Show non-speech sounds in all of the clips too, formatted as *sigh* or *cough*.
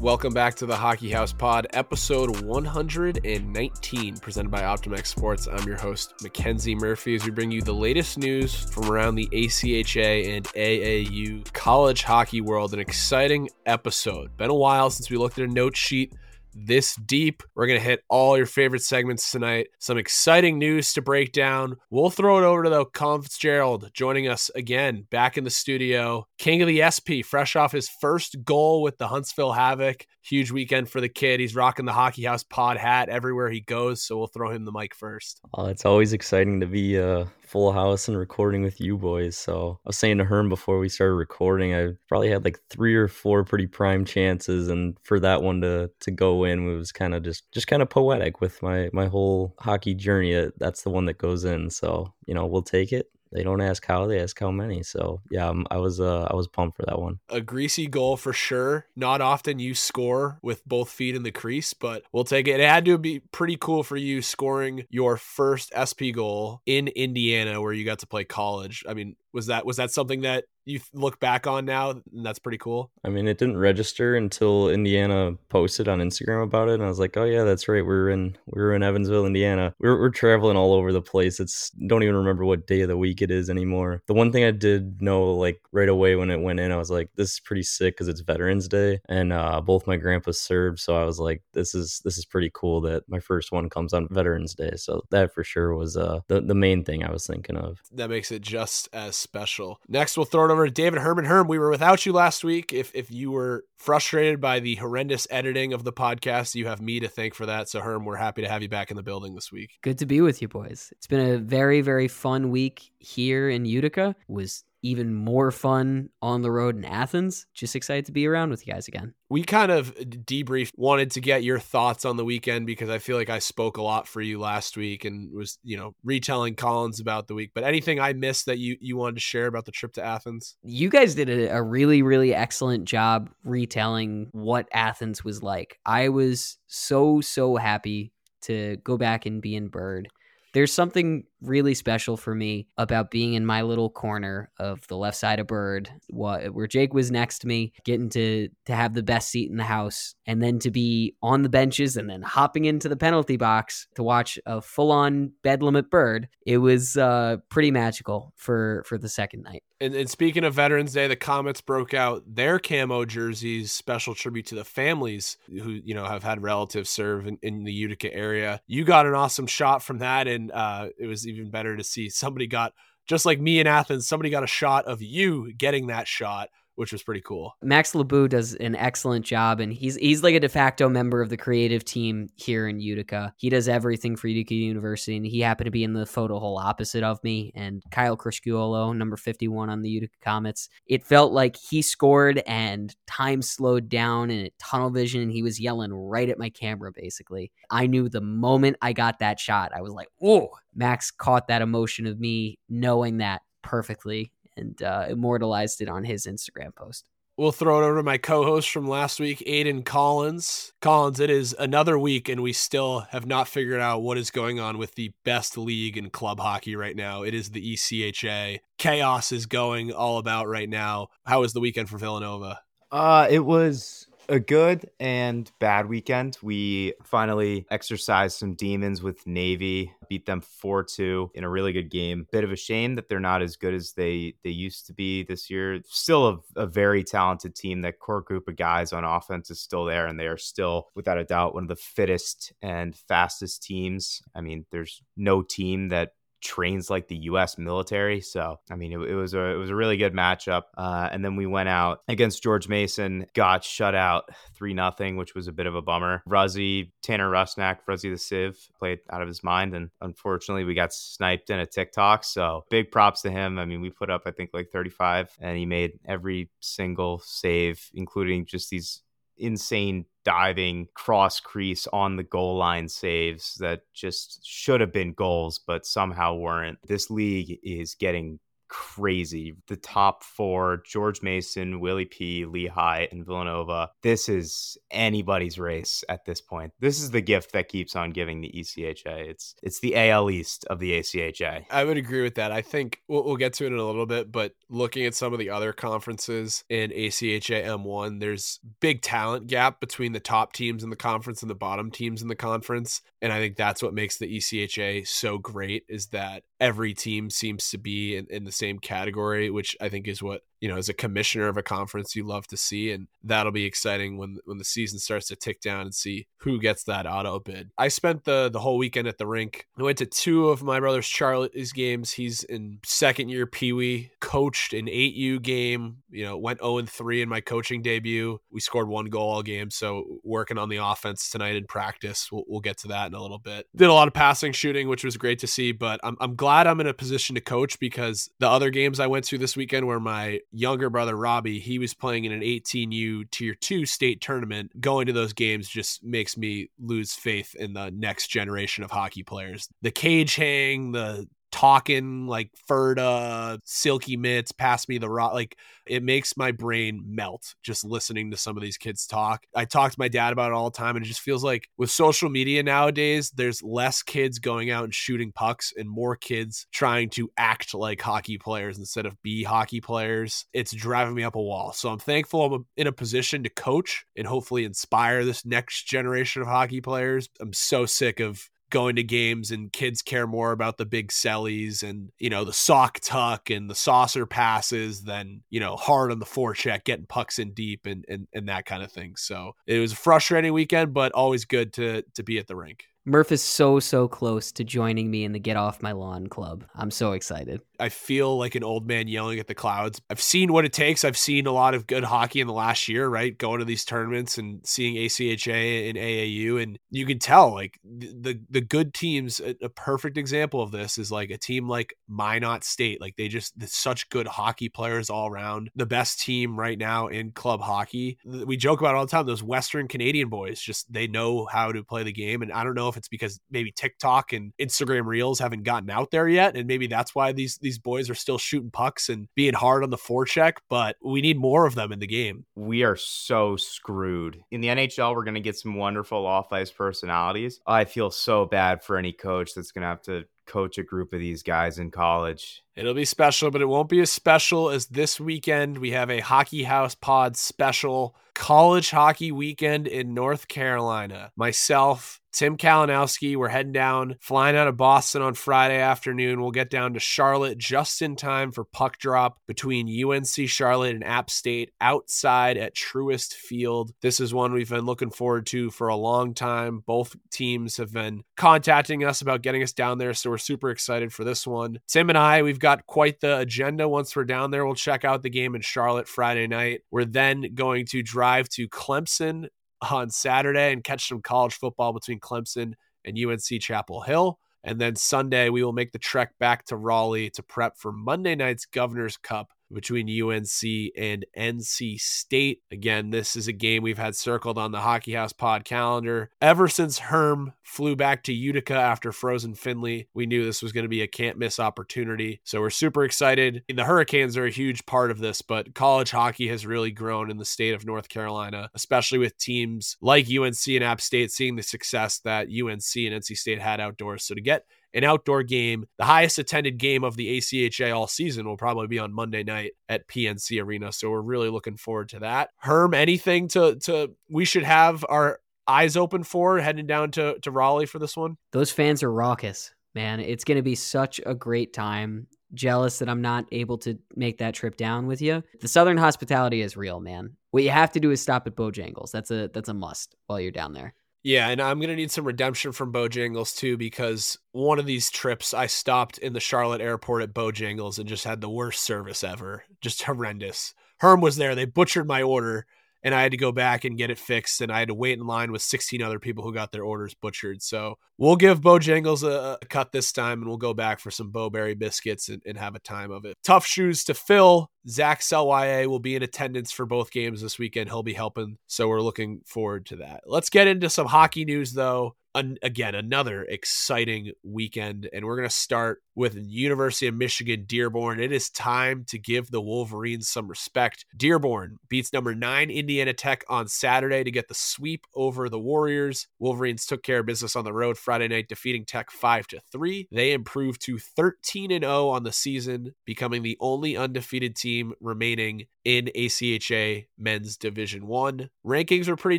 Welcome back to the Hockey House Pod, episode 119, presented by Optimex Sports. I'm your host, Mackenzie Murphy, as we bring you the latest news from around the ACHA and AAU college hockey world. An exciting episode. Been a while since we looked at a note sheet this deep. We're going to hit all your favorite segments tonight. Some exciting news to break down. We'll throw it over to the Colin Fitzgerald joining us again back in the studio. King of the SP, fresh off his first goal with the Huntsville Havoc. Huge weekend for the kid. He's rocking the Hockey House pod hat everywhere he goes. So we'll throw him the mic first. Uh, it's always exciting to be uh, full house and recording with you boys. So I was saying to Herm before we started recording, I probably had like three or four pretty prime chances, and for that one to to go in, it was kind of just just kind of poetic with my my whole hockey journey. Uh, that's the one that goes in. So you know we'll take it they don't ask how they ask how many. So yeah i was uh i was pumped for that one. A greasy goal for sure. Not often you score with both feet in the crease but we'll take it. It had to be pretty cool for you scoring your first sp goal in indiana where you got to play college. I mean was that was that something that you look back on now and that's pretty cool? I mean it didn't register until indiana posted on instagram about it and i was like oh yeah that's right we are in we are in evansville indiana. We we're, we're traveling all over the place it's don't even remember what day of the week it is anymore. The one thing i did know like right away when it went in i was like this is pretty sick because it's veterans day and uh, both my grandpas served so i was like this is this is pretty cool that my first one comes on veterans day so that for sure was uh the, the main thing i was thinking of. That makes it just as special next we'll throw it over to David Herman. Herm, we were without you last week. If if you were frustrated by the horrendous editing of the podcast, you have me to thank for that. So Herm, we're happy to have you back in the building this week. Good to be with you boys. It's been a very very fun week here in Utica. Was even more fun on the road in Athens. Just excited to be around with you guys again. We kind of debriefed, wanted to get your thoughts on the weekend because I feel like I spoke a lot for you last week and was, you know, retelling Collins about the week. But anything I missed that you you wanted to share about the trip to Athens? You guys did a, a really, really excellent job retelling what Athens was like. I was so, so happy to go back and be in Bird there's something really special for me about being in my little corner of the left side of Bird, where Jake was next to me, getting to to have the best seat in the house, and then to be on the benches and then hopping into the penalty box to watch a full on bedlam at Bird. It was uh, pretty magical for for the second night. And, and, speaking of Veterans Day, the Comets broke out their camo jerseys, special tribute to the families who you know have had relatives serve in, in the Utica area. You got an awesome shot from that, and uh, it was even better to see somebody got just like me in Athens. Somebody got a shot of you getting that shot which was pretty cool. Max LeBou does an excellent job, and he's he's like a de facto member of the creative team here in Utica. He does everything for Utica University, and he happened to be in the photo hole opposite of me. And Kyle Criscuolo, number fifty-one on the Utica Comets, it felt like he scored and time slowed down and it tunnel vision, and he was yelling right at my camera. Basically, I knew the moment I got that shot, I was like, "Oh!" Max caught that emotion of me knowing that perfectly and uh, immortalized it on his Instagram post. We'll throw it over to my co-host from last week, Aiden Collins. Collins, it is another week, and we still have not figured out what is going on with the best league in club hockey right now. It is the ECHA. Chaos is going all about right now. How was the weekend for Villanova? Uh, it was a good and bad weekend. We finally exercised some demons with Navy, beat them 4-2 in a really good game. Bit of a shame that they're not as good as they they used to be this year. Still a, a very talented team. That core group of guys on offense is still there and they are still without a doubt one of the fittest and fastest teams. I mean, there's no team that trains like the U.S. military. So I mean, it, it was a it was a really good matchup. Uh, and then we went out against George Mason, got shut out three nothing, which was a bit of a bummer. Ruzzy Tanner Rusnak, Ruzzy the Civ, played out of his mind, and unfortunately we got sniped in a TikTok. So big props to him. I mean, we put up I think like 35, and he made every single save, including just these insane diving cross crease on the goal line saves that just should have been goals, but somehow weren't. This league is getting crazy. The top four George Mason, Willie P., Lehigh, and Villanova. This is anybody's race at this point. This is the gift that keeps on giving the ECHA. It's it's the AL East of the ACHA. I would agree with that. I think we'll, we'll get to it in a little bit, but looking at some of the other conferences in ACHA M1, there's big talent gap between the top teams in the conference and the bottom teams in the conference. And I think that's what makes the ECHA so great is that every team seems to be in, in the same category, which I think is what you know, as a commissioner of a conference, you love to see, and that'll be exciting when when the season starts to tick down and see who gets that auto bid. I spent the the whole weekend at the rink. I went to two of my brother's charlie's games. He's in second year Pee Wee, coached an eight U game. You know, went zero and three in my coaching debut. We scored one goal all game, so working on the offense tonight in practice. We'll, we'll get to that in a little bit. Did a lot of passing, shooting, which was great to see. But I'm I'm glad I'm in a position to coach because the other games I went to this weekend were my younger brother Robbie, he was playing in an 18U tier two state tournament. Going to those games just makes me lose faith in the next generation of hockey players. The cage hang, the talking like Ferda, Silky Mitts, pass me the rock. Like it makes my brain melt just listening to some of these kids talk. I talk to my dad about it all the time, and it just feels like with social media nowadays, there's less kids going out and shooting pucks and more kids trying to act like hockey players instead of be hockey players. It's driving me up a wall. So I'm thankful I'm in a position to coach and hopefully inspire this next generation of hockey players. I'm so sick of going to games and kids care more about the big sellies and you know the sock tuck and the saucer passes than you know hard on the forecheck getting pucks in deep and and, and that kind of thing. So it was a frustrating weekend but always good to to be at the rink Murph is so so close to joining me in the Get Off My Lawn Club. I'm so excited. I feel like an old man yelling at the clouds. I've seen what it takes. I've seen a lot of good hockey in the last year, right? Going to these tournaments and seeing ACHA and AAU, and you can tell like the the good teams. A, a perfect example of this is like a team like Minot State. Like they just such good hockey players all around. The best team right now in club hockey. We joke about all the time. Those Western Canadian boys just they know how to play the game, and I don't know if it's because maybe TikTok and Instagram Reels haven't gotten out there yet, and maybe that's why these these boys are still shooting pucks and being hard on the forecheck. But we need more of them in the game. We are so screwed in the NHL. We're going to get some wonderful off ice personalities. I feel so bad for any coach that's going to have to coach a group of these guys in college. It'll be special, but it won't be as special as this weekend. We have a Hockey House Pod special college hockey weekend in North Carolina. Myself, Tim Kalinowski, we're heading down, flying out of Boston on Friday afternoon. We'll get down to Charlotte just in time for puck drop between UNC Charlotte and App State outside at Truist Field. This is one we've been looking forward to for a long time. Both teams have been contacting us about getting us down there, so we're super excited for this one. Tim and I, we've got quite the agenda once we're down there. We'll check out the game in Charlotte Friday night. We're then going to drive to Clemson on Saturday and catch some college football between Clemson and UNC Chapel Hill. And then Sunday, we will make the trek back to Raleigh to prep for Monday night's Governor's Cup between UNC and NC State. Again, this is a game we've had circled on the Hockey House pod calendar. Ever since Herm flew back to Utica after Frozen Fenway, we knew this was going to be a can't miss opportunity. So we're super excited. The Hurricanes are a huge part of this, but college hockey has really grown in the state of North Carolina, especially with teams like UNC and App State seeing the success that UNC and NC State had outdoors. So to get an outdoor game. The highest attended game of the ACHA all season will probably be on Monday night at PNC Arena. So we're really looking forward to that. Herm, anything to to we should have our eyes open for heading down to to Raleigh for this one? Those fans are raucous, man. It's going to be such a great time. Jealous that I'm not able to make that trip down with you. The Southern hospitality is real, man. What you have to do is stop at Bojangles. That's a that's a must while you're down there. Yeah, and I'm gonna need some redemption from Bojangles too because one of these trips I stopped in the Charlotte airport at Bojangles and just had the worst service ever, just horrendous. Herm was there; they butchered my order, and I had to go back and get it fixed, and I had to wait in line with 16 other people who got their orders butchered. So we'll give Bojangles a, a cut this time, and we'll go back for some Bo-Berry biscuits and, and have a time of it. Tough shoes to fill. Zach Selye will be in attendance for both games this weekend. He'll be helping, so we're looking forward to that. Let's get into some hockey news, though an, again, another exciting weekend. And we're going to start with University of Michigan Dearborn. It is time to give the Wolverines some respect. Dearborn beats number nine Indiana Tech on Saturday to get the sweep over the Warriors. Wolverines took care of business on the road Friday night, defeating Tech 5 to 3. They improved to 13 and 0 on the season, becoming the only undefeated team remaining in ACHA men's division 1. Rankings were pretty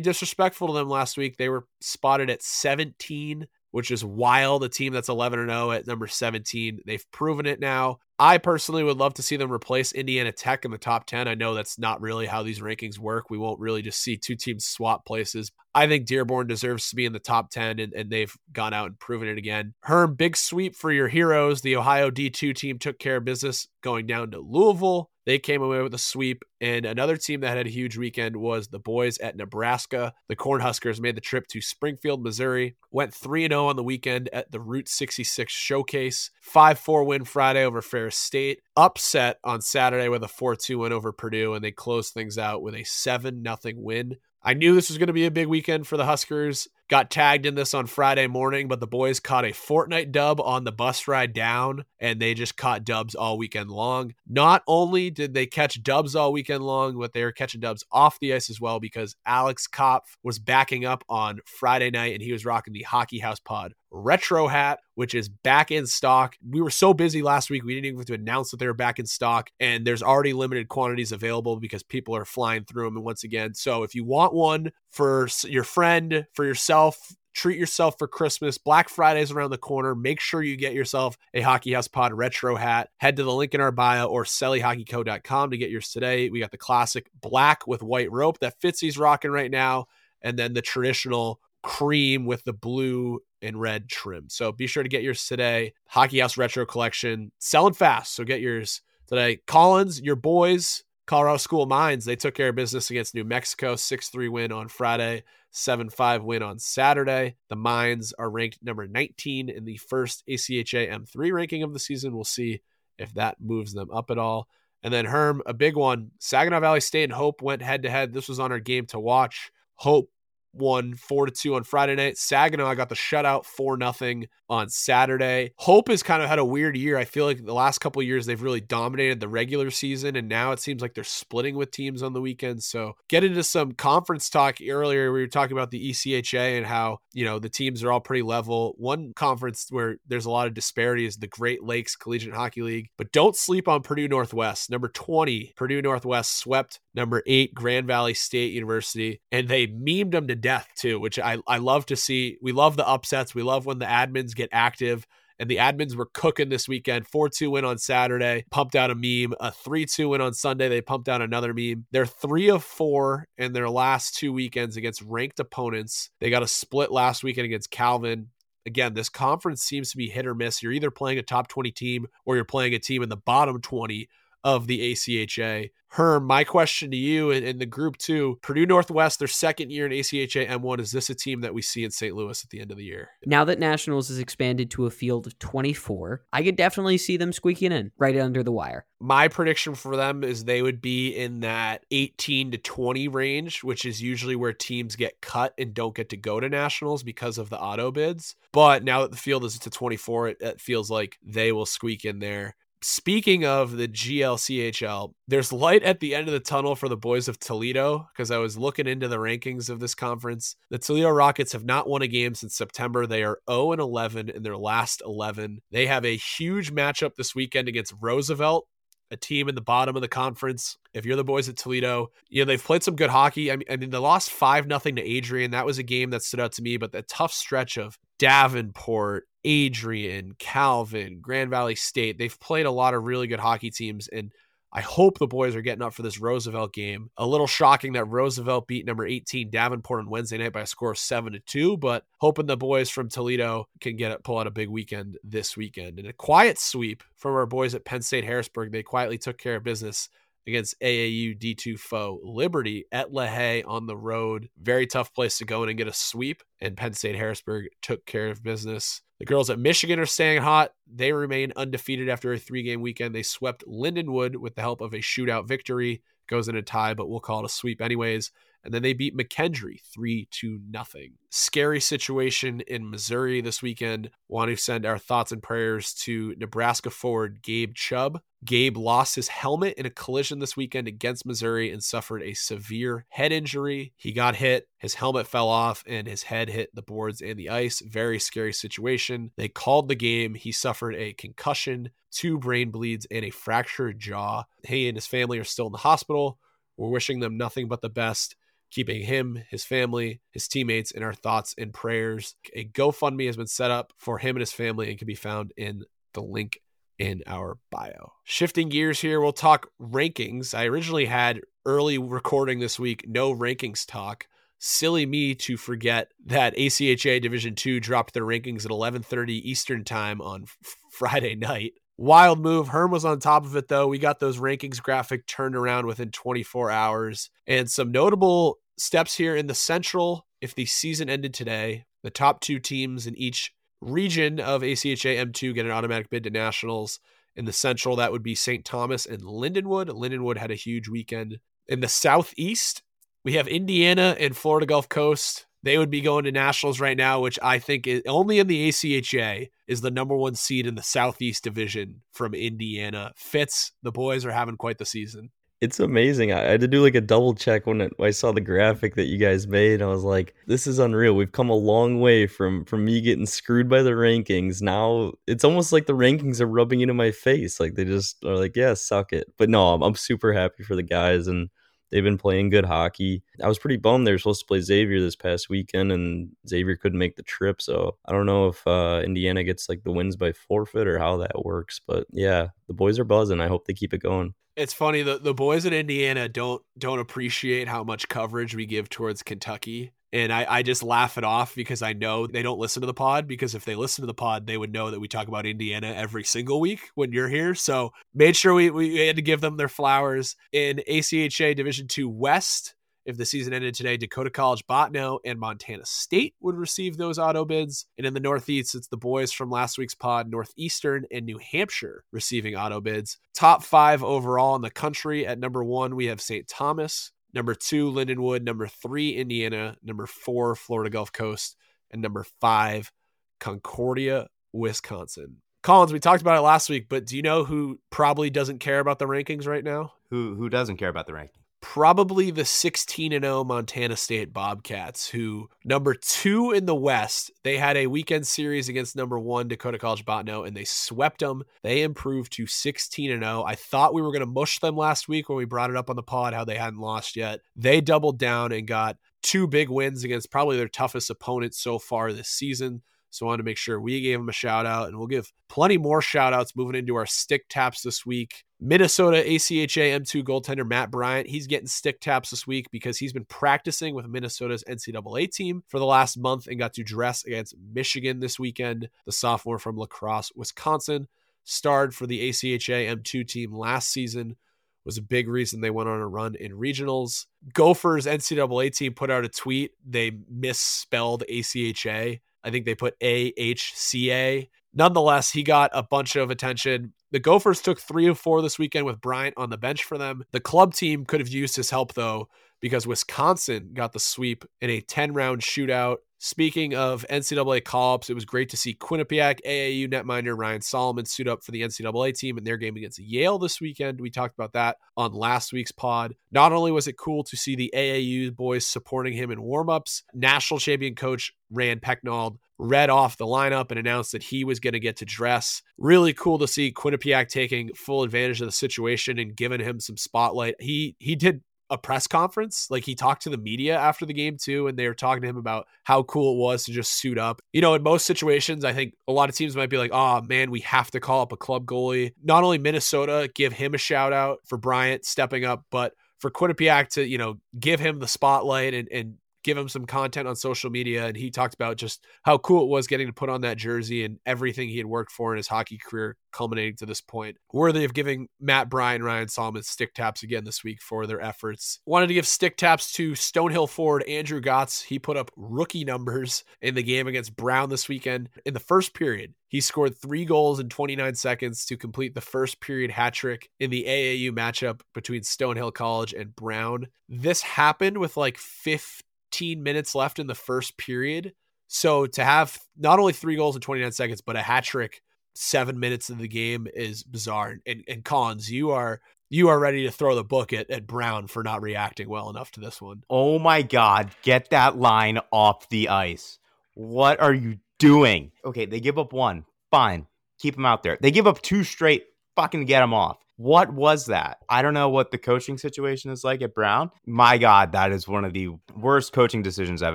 disrespectful to them last week. They were spotted at 17 which is wild. A team that's 11 and 0 at number 17. They've proven it now. I personally would love to see them replace Indiana Tech in the top 10. I know that's not really how these rankings work. We won't really just see two teams swap places. I think Dearborn deserves to be in the top 10, and, and they've gone out and proven it again. Herm, big sweep for your heroes. The Ohio D2 team took care of business going down to Louisville. They came away with a sweep. And another team that had a huge weekend was the boys at Nebraska. The Cornhuskers made the trip to Springfield, Missouri, went 3 0 on the weekend at the Route 66 Showcase. 5 4 win Friday over Ferris State. Upset on Saturday with a 4 2 win over Purdue, and they closed things out with a 7 0 win I knew this was going to be a big weekend for the Huskers. Got tagged in this on Friday morning, but the boys caught a Fortnite dub on the bus ride down, and they just caught dubs all weekend long. Not only did they catch dubs all weekend long, but they were catching dubs off the ice as well because Alex Kopf was backing up on Friday night and he was rocking the Hockey House Pod retro hat, which is back in stock. We were so busy last week, we didn't even have to announce that they were back in stock. And there's already limited quantities available because people are flying through them. And once again, so if you want one for your friend, for yourself, treat yourself for Christmas. Black Friday's around the corner. Make sure you get yourself a Hockey House Pod retro hat. Head to the link in our bio or sellyhockeyco.com to get yours today. We got the classic black with white rope that Fitzy's rocking right now, and then the traditional cream with the blue and red trim. So be sure to get yours today. Hockey House Retro Collection selling fast. So get yours today. Collins, your boys, Colorado School Mines, they took care of business against New Mexico. 6 3 win on Friday, 7 5 win on Saturday. The Mines are ranked number 19 in the first ACHA M3 ranking of the season. We'll see if that moves them up at all. And then Herm, a big one. Saginaw Valley State and Hope went head to head. This was on our game to watch. Hope won four to two on Friday night. Saginaw got the shutout four nothing on Saturday. Hope has kind of had a weird year. I feel like the last couple years they've really dominated the regular season, and now it seems like they're splitting with teams on the weekends. So get into some conference talk earlier. We were talking about the ECHA and how you know the teams are all pretty level. One conference where there's a lot of disparity is the Great Lakes Collegiate Hockey League. But don't sleep on Purdue Northwest. Number 20, Purdue Northwest swept number eight, Grand Valley State University, and they memed them to death too, which I, I love to see. We love the upsets. We love when the admins get active. And the admins were cooking this weekend. 4 2 win on Saturday, pumped out a meme. A 3 2 win on Sunday, they pumped out another meme. They're three of four in their last two weekends against ranked opponents. They got a split last weekend against Calvin again, this conference seems to be hit or miss. You're either playing a top 20 team or you're playing a team in the bottom 20 of the ACHA. Herm, my question to you and, and, the group too Purdue Northwest, their second year in ACHA M1. Is this a team that we see in St. Louis at the end of the year? Now that Nationals is expanded to a field of 24, I could definitely see them squeaking in right under the wire. My prediction for them is they would be in that 18 to 20 range, which is usually where teams get cut and don't get to go to Nationals because of the auto bids. But now that the field is to 24, it, it feels like they will squeak in there speaking of the GLCHL, there's light at the end of the tunnel for the boys of Toledo because I was looking into the rankings of this conference. The Toledo Rockets have not won a game since September. They are 0 and 11 in their last 11. They have a huge matchup this weekend against Roosevelt. A team in the bottom of the conference. If you're the boys at Toledo, you know they've played some good hockey. I mean, I mean they lost five nothing to Adrian. That was a game that stood out to me. But the tough stretch of Davenport, Adrian, Calvin, Grand Valley State. They've played a lot of really good hockey teams, and I hope the boys are getting up for this Roosevelt game. A little shocking that Roosevelt beat number 18 Davenport on Wednesday night by a score of 7 to 2, but hoping the boys from Toledo can get it, pull out a big weekend this weekend. And a quiet sweep from our boys at Penn State Harrisburg. They quietly took care of business against AAU D2 foe Liberty at LaHaye on the road. Very tough place to go in and get a sweep. And Penn State Harrisburg took care of business. The girls at Michigan are staying hot. They remain undefeated after a three game weekend. They swept Lindenwood with the help of a shootout victory. Goes in a tie, but we'll call it a sweep anyways. And then they beat McKendree 3 to nothing. Scary situation in Missouri this weekend. Want to send our thoughts and prayers to Nebraska forward Gabe Chubb. Gabe lost his helmet in a collision this weekend against Missouri and suffered a severe head injury. He got hit, his helmet fell off, and his head hit the boards and the ice. Very scary situation. They called the game. He suffered a concussion, two brain bleeds, and a fractured jaw. He and his family are still in the hospital. We're wishing them nothing but the best keeping him, his family, his teammates in our thoughts and prayers. A GoFundMe has been set up for him and his family and can be found in the link in our bio. Shifting gears here, we'll talk rankings. I originally had early recording this week, no rankings talk. Silly me to forget that ACHA Division 2 dropped their rankings at 11:30 Eastern Time on Friday night. Wild move. Herm was on top of it though. We got those rankings graphic turned around within 24 hours. And some notable steps here in the Central. If the season ended today, the top two teams in each region of ACHA M2 get an automatic bid to nationals. In the Central, that would be St. Thomas and Lindenwood. Lindenwood had a huge weekend. In the Southeast, we have Indiana and Florida Gulf Coast they would be going to nationals right now, which I think is only in the ACHA is the number one seed in the Southeast Division from Indiana. Fitz, the boys are having quite the season. It's amazing. I had to do like a double check when, I saw the graphic that you guys made. I was like, "This is unreal. We've come a long way from from me getting screwed by the rankings. Now it's almost like the rankings are rubbing into my face. Like they just are like, "Yeah, suck it." But no, I'm, I'm super happy for the guys and They've been playing good hockey. I was pretty bummed they were supposed to play Xavier this past weekend, and Xavier couldn't make the trip. So I don't know if uh, Indiana gets like the wins by forfeit or how that works. But yeah, the boys are buzzing. I hope they keep it going. It's funny the the boys in Indiana don't don't appreciate how much coverage we give towards Kentucky and I, I just laugh it off because I know they don't listen to the pod because if they listen to the pod, they would know that we talk about Indiana every single week when you're here. So made sure we, we had to give them their flowers in ACHA Division Two West. If the season ended today, Dakota College, Bottineau, and Montana State would receive those auto bids. And in the Northeast, it's the boys from last week's pod, Northeastern and New Hampshire, receiving auto bids. Top five overall in the country. At number one, we have St. Thomas. Number two, Lindenwood. Number three, Indiana. Number four, Florida Gulf Coast. And number five, Concordia, Wisconsin. Collins, we talked about it last week, but do you know who probably doesn't care about the rankings right now? Who who doesn't care about the rankings? Probably the 16 and 0 Montana State Bobcats, who number two in the West, they had a weekend series against number one Dakota College Bottineau, and they swept them. They improved to 16 and 0. I thought we were going to mush them last week when we brought it up on the pod how they hadn't lost yet. They doubled down and got two big wins against probably their toughest opponents so far this season. So I wanted to make sure we gave them a shout out, and we'll give plenty more shout outs moving into our stick taps this week. Minnesota ACHA M2 goaltender Matt Bryant, he's getting stick taps this week because he's been practicing with Minnesota's NCAA team for the last month and got to dress against Michigan this weekend. The sophomore from La Crosse, Wisconsin, starred for the ACHA M2 team last season was a big reason they went on a run in regionals. Gophers NCAA team put out a tweet. They misspelled ACHA I think they put AHCA. Nonetheless, he got a bunch of attention. The Gophers took three of four this weekend with Bryant on the bench for them. The club team could have used his help, though, because Wisconsin got the sweep in a 10 round shootout. Speaking of NCAA call ups, it was great to see Quinnipiac AAU netminder Ryan Solomon suit up for the NCAA team in their game against Yale this weekend. We talked about that on last week's pod. Not only was it cool to see the AAU boys supporting him in warmups, national champion coach Rand Pecknold read off the lineup and announced that he was going to get to dress. Really cool to see Quinnipiac taking full advantage of the situation and giving him some spotlight. He he did a press conference. Like he talked to the media after the game too, and they were talking to him about how cool it was to just suit up. You know, in most situations, I think a lot of teams might be like, oh man, we have to call up a club goalie. Not only Minnesota, give him a shout out for Bryant stepping up, but for Quinnipiac to, you know, give him the spotlight and, and give him some content on social media, and he talked about just how cool it was getting to put on that jersey and everything he had worked for in his hockey career culminating to this point. Worthy of giving Matt Bryan, Ryan Solomon stick taps again this week for their efforts. Wanted to give stick taps to Stonehill forward Andrew Gotts. He put up rookie numbers in the game against Brown this weekend. In the first period, he scored three goals in 29 seconds to complete the first period hat trick in the AAU matchup between Stonehill College and Brown. This happened with like 15 minutes left in the first period. So to have not only three goals in 29 seconds, but a hat trick seven minutes of the game is bizarre. And, and Collins, you are you are ready to throw the book at, at Brown for not reacting well enough to this one. Oh my God, get that line off the ice. What are you doing? Okay, they give up one. Fine. Keep them out there. They give up two straight. Fucking get them off. What was that? I don't know what the coaching situation is like at Brown. My God, that is one of the worst coaching decisions I've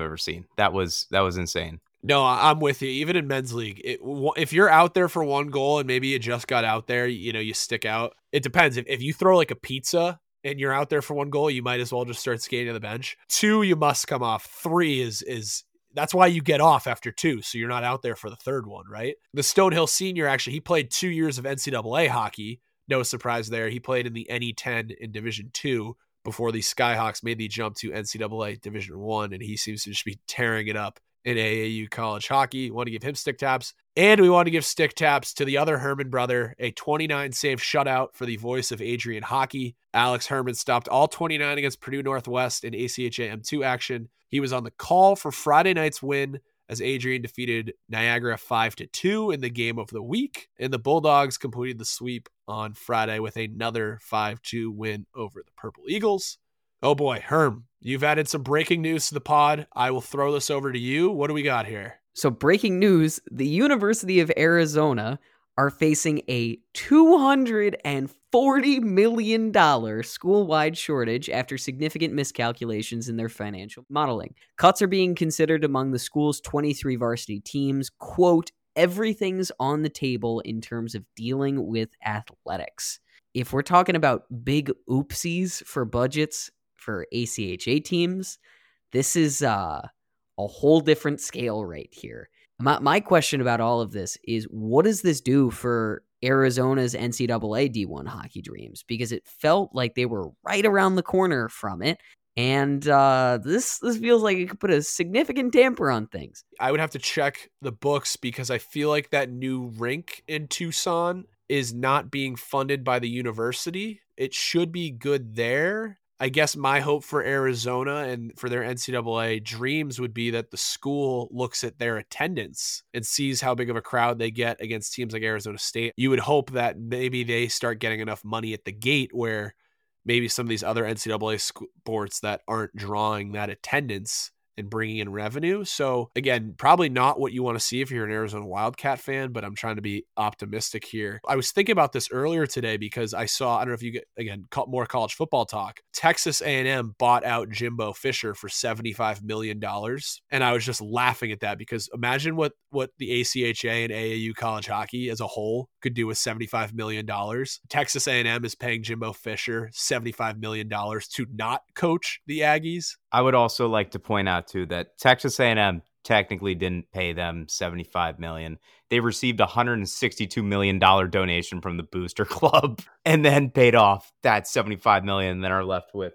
ever seen. That was that was insane. No, I'm with you. Even in men's league, it, if you're out there for one goal and maybe you just got out there, you know, you stick out. It depends. If, if you throw like a pizza and you're out there for one goal, you might as well just start skating to the bench. Two, you must come off. Three is is that's why you get off after two, so you're not out there for the third one, right? The Stonehill senior actually he played two years of NCAA hockey. No surprise there. He played in the NE10 in Division Two before the Skyhawks made the jump to NCAA Division One, and he seems to just be tearing it up in AAU college hockey. We Want to give him stick taps. And we want to give stick taps to the other Herman brother, a 29 save shutout for the voice of Adrian hockey. Alex Herman stopped all 29 against Purdue Northwest in ACHA M2 action. He was on the call for Friday night's win as Adrian defeated Niagara 5 to 2 in the game of the week. And the Bulldogs completed the sweep on Friday with another 5 2 win over the Purple Eagles. Oh boy, Herm, you've added some breaking news to the pod. I will throw this over to you. What do we got here? So, breaking news the University of Arizona are facing a $240 million school wide shortage after significant miscalculations in their financial modeling. Cuts are being considered among the school's 23 varsity teams. Quote, everything's on the table in terms of dealing with athletics. If we're talking about big oopsies for budgets for ACHA teams, this is uh, a whole different scale right here. My, my question about all of this is what does this do for Arizona's NCAA D1 hockey dreams? Because it felt like they were right around the corner from it. And uh, this this feels like it could put a significant damper on things. I would have to check the books because I feel like that new rink in Tucson is not being funded by the university. It should be good there. I guess my hope for Arizona and for their NCAA dreams would be that the school looks at their attendance and sees how big of a crowd they get against teams like Arizona State. You would hope that maybe they start getting enough money at the gate where maybe some of these other NCAA sports that aren't drawing that attendance and bringing in revenue. So again, probably not what you want to see if you're an Arizona Wildcat fan, but I'm trying to be optimistic here. I was thinking about this earlier today because I saw I don't know if you get again more college football talk. Texas A&M bought out Jimbo Fisher for 75 million dollars, and I was just laughing at that because imagine what what the ACHA and AAU college hockey as a whole could do with 75 million dollars. Texas A&M is paying Jimbo Fisher 75 million dollars to not coach the Aggies. I would also like to point out too that Texas A&M technically didn't pay them 75 million. They received a 162 million dollar donation from the Booster *laughs* Club and then paid off that 75 million and then are left with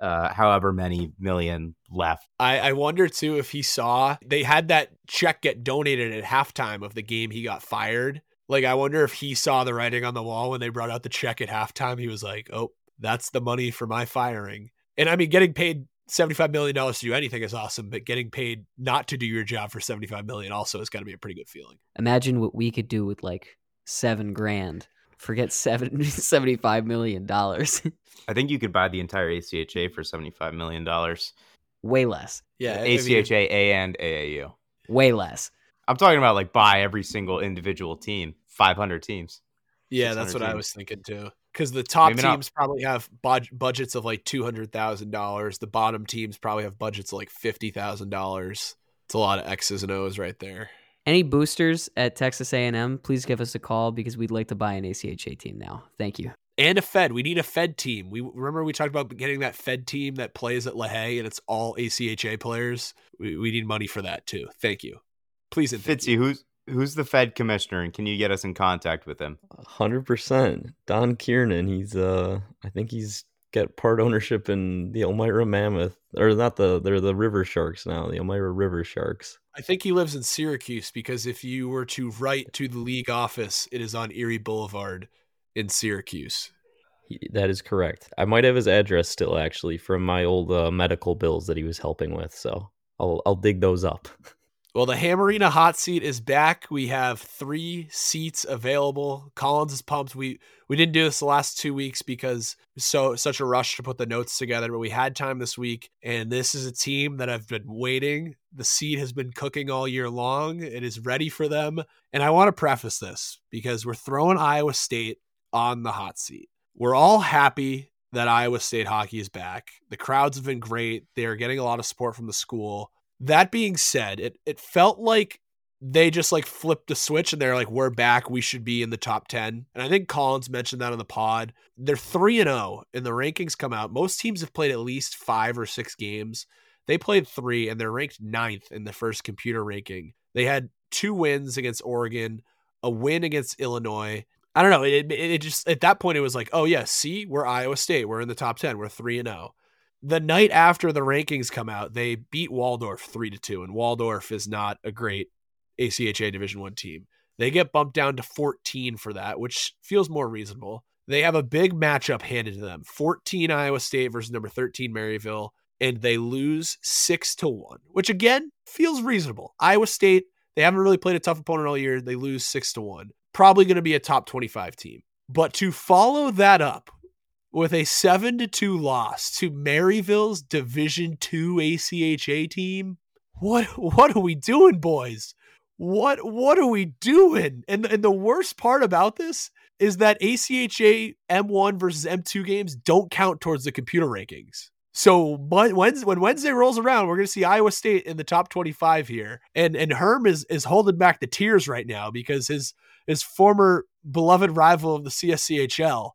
uh, however many million left. I, I wonder too if he saw they had that check get donated at halftime of the game he got fired. Like I wonder if he saw the writing on the wall when they brought out the check at halftime. He was like, "Oh, that's the money for my firing." And I mean, getting paid $75 million to do anything is awesome, but getting paid not to do your job for 75 million also has got to be a pretty good feeling. Imagine what we could do with like seven grand. Forget seven, *laughs* $75 million. I think you could buy the entire ACHA for $75 million. Way less. Yeah. Uh, ACHA, A and AAU. Way less. I'm talking about like buy every single individual team, 500 teams. Yeah, that's what teams. I was thinking too because the top Maybe teams not. probably have bud- budgets of like two hundred thousand dollars. The bottom teams probably have budgets of like fifty thousand dollars. It's a lot of X's and O's right there. Any boosters at Texas A&M, please give us a call because we'd like to buy an ACHA team now. Thank you. and a Fed. We need a Fed team. We remember we talked about getting that Fed team that plays at LaHaye and it's all ACHA players. We, we need money for that too. Thank you. Please, and thank Fitzy, you. who's who's the Fed commissioner, and can you get us in contact with him? Hundred percent. Don Kirnan. He's uh, I think he's got part ownership in the Elmira Mammoth, or not the they're the River Sharks now. The Elmira River Sharks. I think he lives in Syracuse because if you were to write to the league office, it is on Erie Boulevard in Syracuse. He, that is correct. I might have his address still, actually, from my old uh, medical bills that he was helping with. So I'll I'll dig those up. *laughs* Well, the Ham Arena hot seat is back. We have three seats available. Collins is pumped. We we didn't do this the last two weeks because so such a rush to put the notes together, but we had time this week, and this is a team that I've been waiting. The seat has been cooking all year long. It is ready for them, and I want to preface this because we're throwing Iowa State on the hot seat. We're all happy that Iowa State hockey is back. The crowds have been great. They are getting a lot of support from the school. That being said, it it felt like they just like flipped the switch and they're like, we're back. We should be in the top 10. And I think Collins mentioned that on the pod. They're 3 and 0 and the rankings come out. Most teams have played at least five or six games. They played three and they're ranked ninth in the first computer ranking. They had two wins against Oregon, a win against Illinois. I don't know. It, it, it just at that point it was like, oh yeah, see, we're Iowa State. We're in the top 10. We're 3 and 0 the night after the rankings come out, they beat Waldorf three to two, and Waldorf is not a great ACHA Division One team. They get bumped down to 14 for that, which feels more reasonable. They have a big matchup handed to them: 14 Iowa State versus number 13 Maryville, and they lose six to one, which again feels reasonable. Iowa State they haven't really played a tough opponent all year. They lose six to one, probably going to be a top 25 team. But to follow that up with a seven to two loss to Maryville's Division Two ACHA team. What what are we doing, boys? What what are we doing? And and the worst part about this is that ACHA M1 versus M2 games don't count towards the computer rankings. So when when Wednesday rolls around, we're going to see Iowa State in the top 25 here, and and Herm is is holding back the tears right now because his his former beloved rival of the CSCHL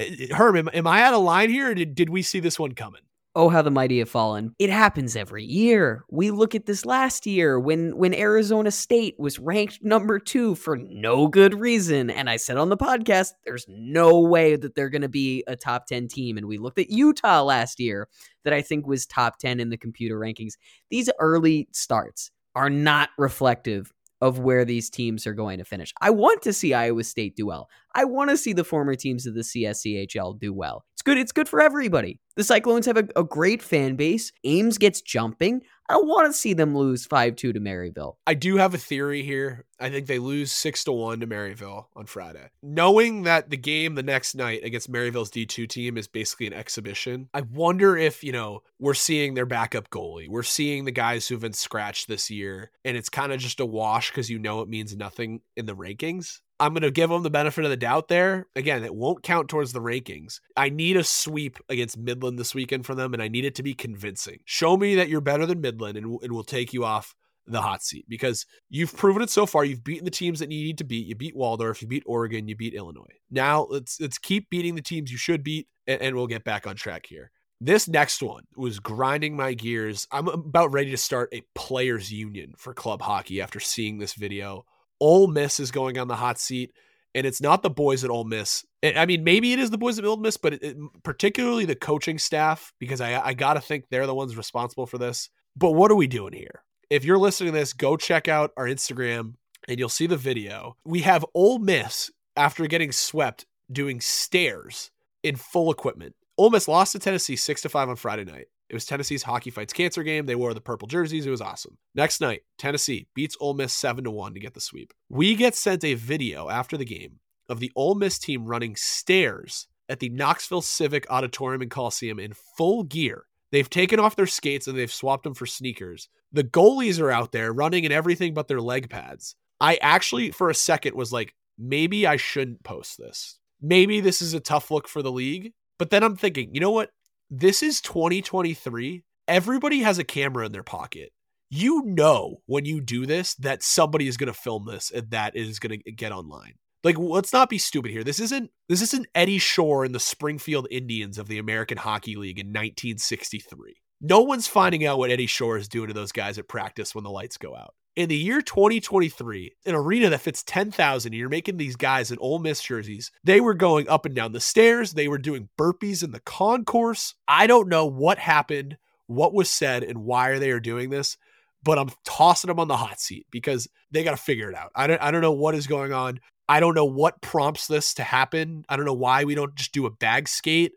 Uh, Herm, am, am I out of line here, did, did we see this one coming? Oh, how the mighty have fallen. It happens every year. We look at this last year when when Arizona State was ranked number 2 for no good reason and I said on the podcast there's no way that they're going to be a top 10 team and we looked at Utah last year that I think was top 10 in the computer rankings. These early starts are not reflective of where these teams are going to finish. I want to see Iowa State do well. I want to see the former teams of the CSCHL do well. It's good. It's good for everybody. The Cyclones have a, a great fan base. Ames gets jumping. I don't want to see them lose 5 2 to Maryville. I do have a theory here. I think they lose 6 to 1 to Maryville on Friday. Knowing that the game the next night against Maryville's D2 team is basically an exhibition, I wonder if, you know, we're seeing their backup goalie. We're seeing the guys who've been scratched this year, and it's kind of just a wash because you know it means nothing in the rankings. I'm going to give them the benefit of the doubt there. Again, it won't count towards the rankings. I need a sweep against Midland this weekend for them, and I need it to be convincing. Show me that you're better than Midland, and, and we'll take you off the hot seat because you've proven it so far. You've beaten the teams that you need to beat. You beat Waldorf, you beat Oregon, you beat Illinois. Now let's let's keep beating the teams you should beat, and, and we'll get back on track here. This next one was grinding my gears. I'm about ready to start a players union for club hockey after seeing this video. Ole Miss is going on the hot seat, and it's not the boys at Ole Miss. I mean, maybe it is the boys at Ole Miss, but it, it, particularly the coaching staff, because I, I got to think they're the ones responsible for this. But what are we doing here? If you're listening to this, go check out our Instagram and you'll see the video. We have Ole Miss after getting swept doing stairs in full equipment. Ole Miss lost to Tennessee six to five on Friday night. It was Tennessee's hockey fights cancer game. They wore the purple jerseys. It was awesome. Next night, Tennessee beats Ole Miss 7 to 1 to get the sweep. We get sent a video after the game of the Ole Miss team running stairs at the Knoxville Civic Auditorium and Coliseum in full gear. They've taken off their skates and they've swapped them for sneakers. The goalies are out there running in everything but their leg pads. I actually, for a second, was like, maybe I shouldn't post this. Maybe this is a tough look for the league. But then I'm thinking, you know what? This is 2023. Everybody has a camera in their pocket. You know when you do this that somebody is going to film this and that is going to get online. Like, let's not be stupid here. This isn't this isn't Eddie Shore and the Springfield Indians of the American Hockey League in 1963. No one's finding out what Eddie Shore is doing to those guys at practice when the lights go out. In the year 2023, an arena that fits 10,000, and you're making these guys in Ole Miss jerseys, they were going up and down the stairs. They were doing burpees in the concourse. I don't know what happened, what was said, and why are they are doing this, but I'm tossing them on the hot seat because they got to figure it out. I don't, I don't know what is going on. I don't know what prompts this to happen. I don't know why we don't just do a bag skate,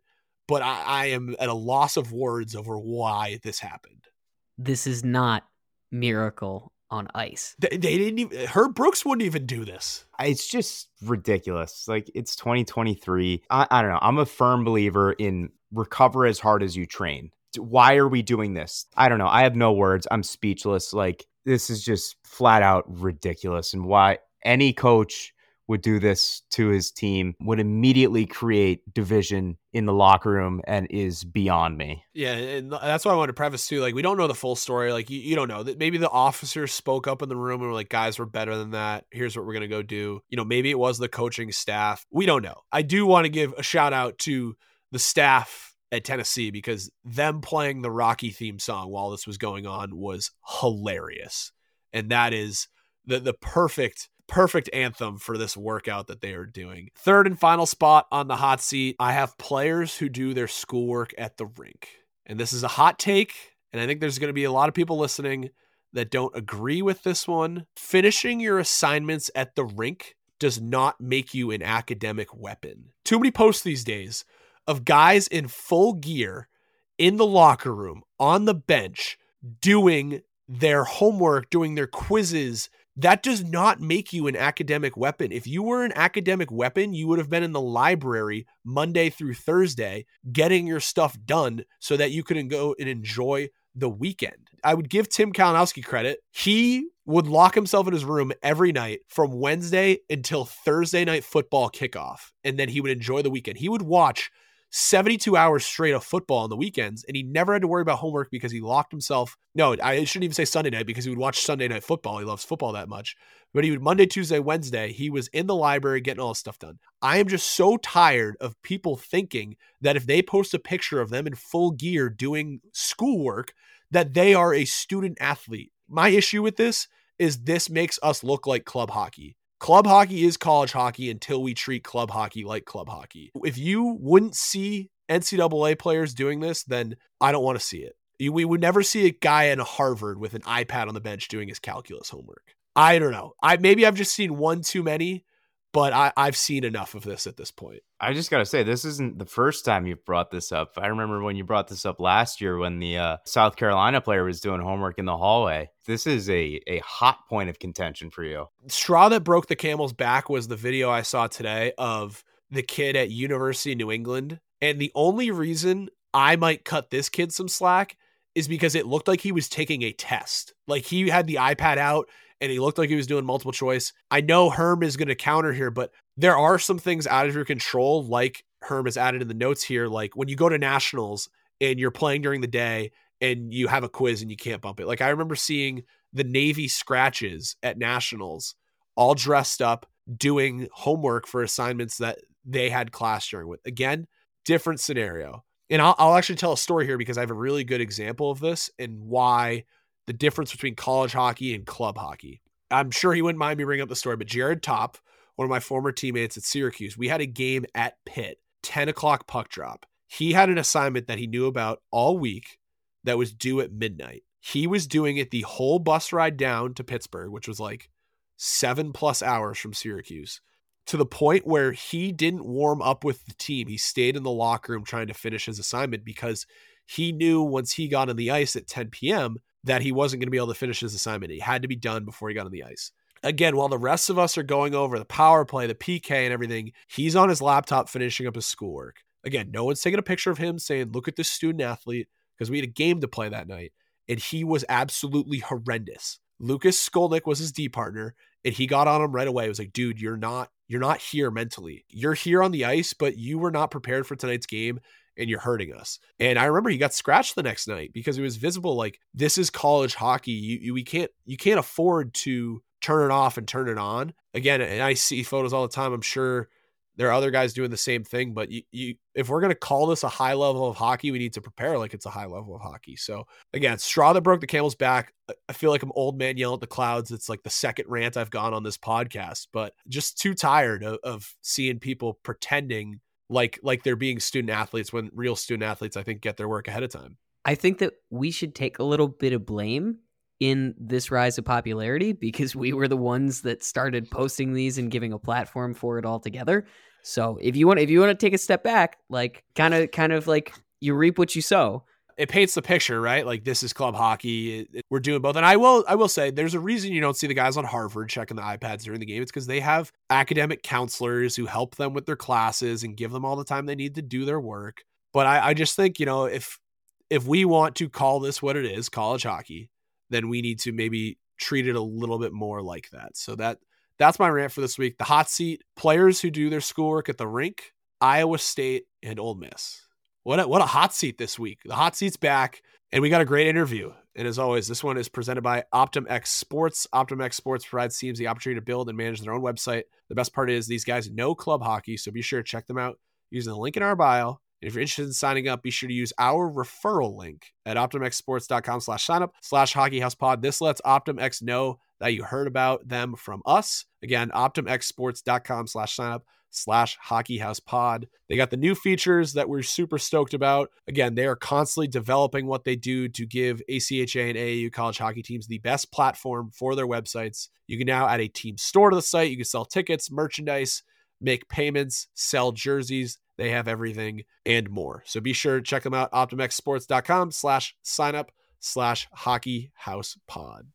but I, I am at a loss of words over why this happened. This is not miracle on ice. They, they didn't even. Herb Brooks wouldn't even do this. It's just ridiculous. Like it's 2023. I, I don't know. I'm a firm believer in recover as hard as you train. Why are we doing this? I don't know. I have no words. I'm speechless. Like this is just flat out ridiculous. And why any coach would do this to his team would immediately create division in the locker room and is beyond me. Yeah, and that's why I wanted to preface too. Like, we don't know the full story. Like, you, you don't know that maybe the officers spoke up in the room and were like, "Guys, we're better than that. Here's what we're gonna go do." You know, maybe it was the coaching staff. We don't know. I do want to give a shout out to the staff at Tennessee because them playing the Rocky theme song while this was going on was hilarious, and that is the the perfect perfect anthem for this workout that they are doing. Third and final spot on the hot seat, I have players who do their schoolwork at the rink. And this is a hot take, and I think there's going to be a lot of people listening that don't agree with this one. Finishing your assignments at the rink does not make you an academic weapon. Too many posts these days of guys in full gear in the locker room, on the bench, doing their homework, doing their quizzes, that does not make you an academic weapon. If you were an academic weapon, you would have been in the library Monday through Thursday getting your stuff done so that you could go and enjoy the weekend. I would give Tim Kalinowski credit. He would lock himself in his room every night from Wednesday until Thursday night football kickoff, and then he would enjoy the weekend. He would watch 72 hours straight of football on the weekends, and he never had to worry about homework because he locked himself. No, I shouldn't even say Sunday night because he would watch Sunday night football. He loves football that much. But he would Monday, Tuesday, Wednesday, he was in the library getting all this stuff done. I am just so tired of people thinking that if they post a picture of them in full gear doing schoolwork, that they are a student athlete. My issue with this is this makes us look like club hockey. Club hockey is college hockey until we treat club hockey like club hockey. If you wouldn't see NCAA players doing this, then I don't want to see it. We would never see a guy in Harvard with an iPad on the bench doing his calculus homework. I don't know. I maybe I've just seen one too many, but I, I've seen enough of this at this point. I just got to say, this isn't the first time you've brought this up. I remember when you brought this up last year when the uh, South Carolina player was doing homework in the hallway. This is a, a hot point of contention for you. Straw that broke the camel's back was the video I saw today of the kid at University of New England. And the only reason I might cut this kid some slack is because it looked like he was taking a test. Like he had the iPad out and he looked like he was doing multiple choice. I know Herm is going to counter here, but there are some things out of your control, like Herm has added in the notes here. Like when you go to nationals and you're playing during the day and you have a quiz and you can't bump it. Like I remember seeing the Navy scratches at nationals all dressed up doing homework for assignments that they had class during with. Again, different scenario. And I'll, I'll actually tell a story here because I have a really good example of this and why the difference between college hockey and club hockey. I'm sure he wouldn't mind me bringing up the story, but Jared Top, one of my former teammates at Syracuse, we had a game at Pitt, 10 o'clock puck drop. He had an assignment that he knew about all week that was due at midnight. He was doing it the whole bus ride down to Pittsburgh, which was like seven plus hours from Syracuse, to the point where he didn't warm up with the team. He stayed in the locker room trying to finish his assignment because he knew once he got on the ice at 10 p.m that he wasn't going to be able to finish his assignment. He had to be done before he got on the ice. Again, while the rest of us are going over the power play, the PK, and everything, he's on his laptop finishing up his schoolwork. Again, no one's taking a picture of him saying, Look at this student athlete, because we had a game to play that night. And he was absolutely horrendous. Lucas Skolnick was his D partner, and he got on him right away. He was like, dude, you're not you're not here mentally. You're here on the ice, but you were not prepared for tonight's game and you're hurting us. And I remember he got scratched the next night because it was visible like this is college hockey. You, you we can't you can't afford to turn it off and turn it on. Again, and I see photos all the time. I'm sure there are other guys doing the same thing, but you, you if we're gonna call this a high level of hockey, we need to prepare like it's a high level of hockey. So again, straw that broke the camel's back. I feel like I'm old man yelling at the clouds. It's like the second rant I've gone on this podcast, but just too tired of, of seeing people pretending like like they're being student athletes when real student athletes I think get their work ahead of time. I think that we should take a little bit of blame in this rise of popularity because we were the ones that started posting these and giving a platform for it all together. So if you want if you want to take a step back, like kind of kind of like you reap what you sow. It paints the picture, right? Like this is club hockey. We're doing both, and I will. I will say, there's a reason you don't see the guys on Harvard checking the iPads during the game. It's because they have academic counselors who help them with their classes and give them all the time they need to do their work. But I, I just think you know if if we want to call this what it is, college hockey, then we need to maybe treat it a little bit more like that. So that that's my rant for this week. The hot seat players who do their schoolwork at the rink, Iowa State and Ole Miss. What a, what a hot seat this week. The hot seat's back, and we got a great interview. And as always, this one is presented by OptimX Sports. OptimX Sports provides teams the opportunity to build and manage their own website. The best part is these guys know club hockey, so be sure to check them out using the link in our bio and if you're interested in signing up, be sure to use our referral link at optimxsports.com slash sign up slash hockeyhousepod. This lets OptimX know that you heard about them from us. Again, optimxsports.com slash sign up slash hockeyhousepod. They got the new features that we're super stoked about. Again, they are constantly developing what they do to give ACHA and AAU college hockey teams the best platform for their websites. You can now add a team store to the site. You can sell tickets, merchandise, make payments, sell jerseys they have everything and more. So be sure to check them out, optimxsports.com slash sign up slash hockey house pod.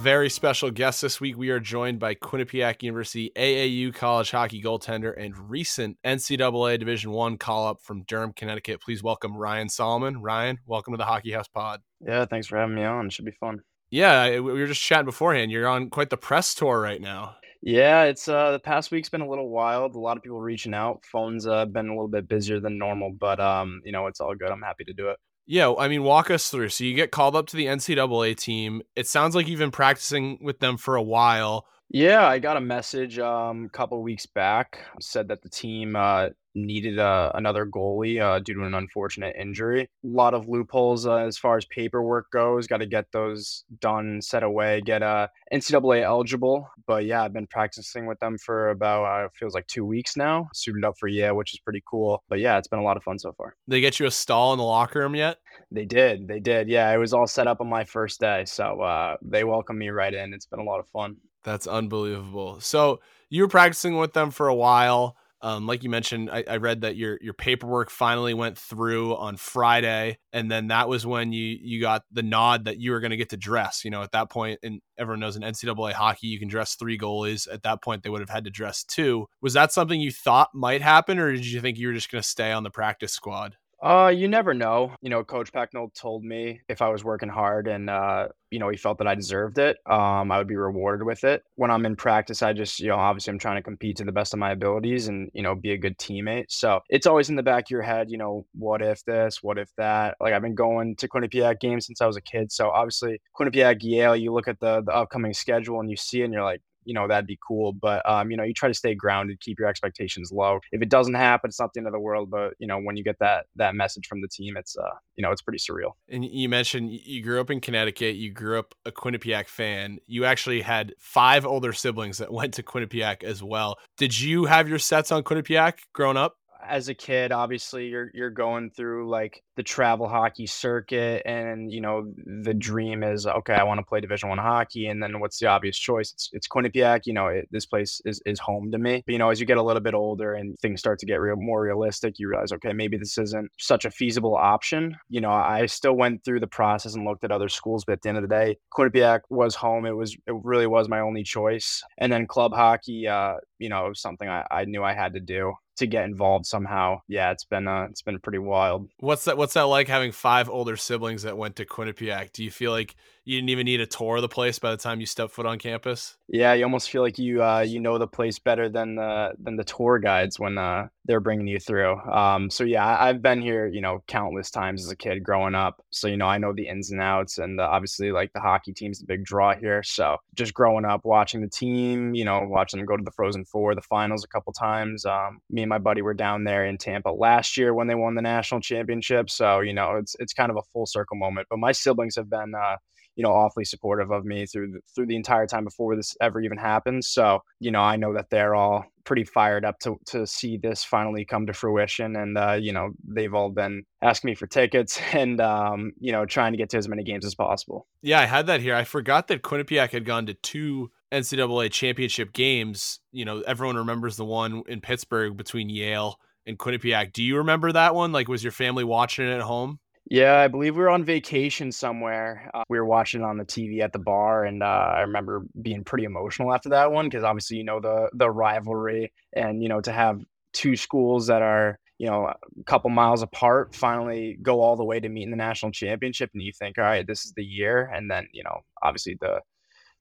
Very special guest this week. We are joined by Quinnipiac University AAU college hockey goaltender and recent NCAA Division One call up from Durham, Connecticut. Please welcome Ryan Solomon. Ryan, welcome to the Hockey House Pod. Yeah, thanks for having me on. It should be fun. Yeah, we were just chatting beforehand. You're on quite the press tour right now. Yeah, it's uh the past week's been a little wild. A lot of people reaching out. Phones uh been a little bit busier than normal, but um, you know, it's all good. I'm happy to do it. Yeah, I mean, walk us through. So you get called up to the NCAA team. It sounds like you've been practicing with them for a while. Yeah, I got a message um, a couple weeks back. Said that the team uh, needed uh, another goalie uh, due to an unfortunate injury. A lot of loopholes uh, as far as paperwork goes. Got to get those done, set away, get uh, NCAA eligible. But yeah, I've been practicing with them for about uh, feels like two weeks now. Suited up for yeah, which is pretty cool. But yeah, it's been a lot of fun so far. They get you a stall in the locker room yet? They did. They did. Yeah, it was all set up on my first day, so uh, they welcomed me right in. It's been a lot of fun. That's unbelievable. So you were practicing with them for a while. Um, like you mentioned, I, I, read that your your paperwork finally went through on Friday, and then that was when you you got the nod that you were going to get to dress. You know, at that point, and everyone knows in NCAA hockey you can dress three goalies. At that point, they would have had to dress two. Was that something you thought might happen, or did you think you were just going to stay on the practice squad? Uh, you never know. You know, Coach Pecknold told me if I was working hard and uh, you know, he felt that I deserved it, um, I would be rewarded with it. When I'm in practice, I just, you know, obviously I'm trying to compete to the best of my abilities and, you know, be a good teammate. So it's always in the back of your head, you know, what if this, what if that? Like I've been going to Quinnipiac games since I was a kid. So obviously Quinnipiac, Yale, you look at the the upcoming schedule and you see and you're like, you know that'd be cool but um, you know you try to stay grounded keep your expectations low. If it doesn't happen it's not the end of the world but you know when you get that that message from the team it's uh you know it's pretty surreal. And you mentioned you grew up in connecticut you grew up a quinnipiac fan. You actually had five older siblings that *laughs* went to quinnipiac as well. Did you have your sets on quinnipiac growing up? As a kid, obviously you're you're going through like the travel hockey circuit, and you know the dream is okay. I want to play Division One hockey, and then what's the obvious choice? It's it's Quinnipiac. You know, it, this place is is home to me. But you know, as you get a little bit older and things start to get real more realistic, you realize okay, maybe this isn't such a feasible option. You know, I still went through the process and looked at other schools, but at the end of the day, Quinnipiac was home. It was it really was my only choice, and then club hockey. Uh, you know, something I, I knew I had to do to get involved somehow. Yeah, it's been uh, it's been pretty wild. What's that? What's that like having five older siblings that went to Quinnipiac? Do you feel like you didn't even need a tour of the place by the time you step foot on campus? Yeah, you almost feel like you uh, you know the place better than the than the tour guides when uh, they're bringing you through. Um, so yeah, I've been here, you know, countless times as a kid growing up. So you know, I know the ins and outs, and obviously like the hockey team's the big draw here. So just growing up watching the team, you know, watching them go to the Frozen Four, the finals a couple times. Um, me and my buddy were down there in Tampa last year when they won the national championship. So you know, it's it's kind of a full circle moment. But my siblings have been. Uh, you know, awfully supportive of me through the, through the entire time before this ever even happened. So, you know, I know that they're all pretty fired up to to see this finally come to fruition, and uh, you know, they've all been asking me for tickets *laughs* and um, you know, trying to get to as many games as possible. Yeah, I had that here. I forgot that Quinnipiac had gone to two NCAA championship games. You know, everyone remembers the one in Pittsburgh between Yale and Quinnipiac. Do you remember that one? Like, was your family watching it at home? Yeah, I believe we were on vacation somewhere. Uh, we were watching it on the TV at the bar, and uh, I remember being pretty emotional after that one because obviously you know the the rivalry, and you know to have two schools that are you know a couple miles apart finally go all the way to meet in the national championship, and you think, all right, this is the year, and then you know obviously the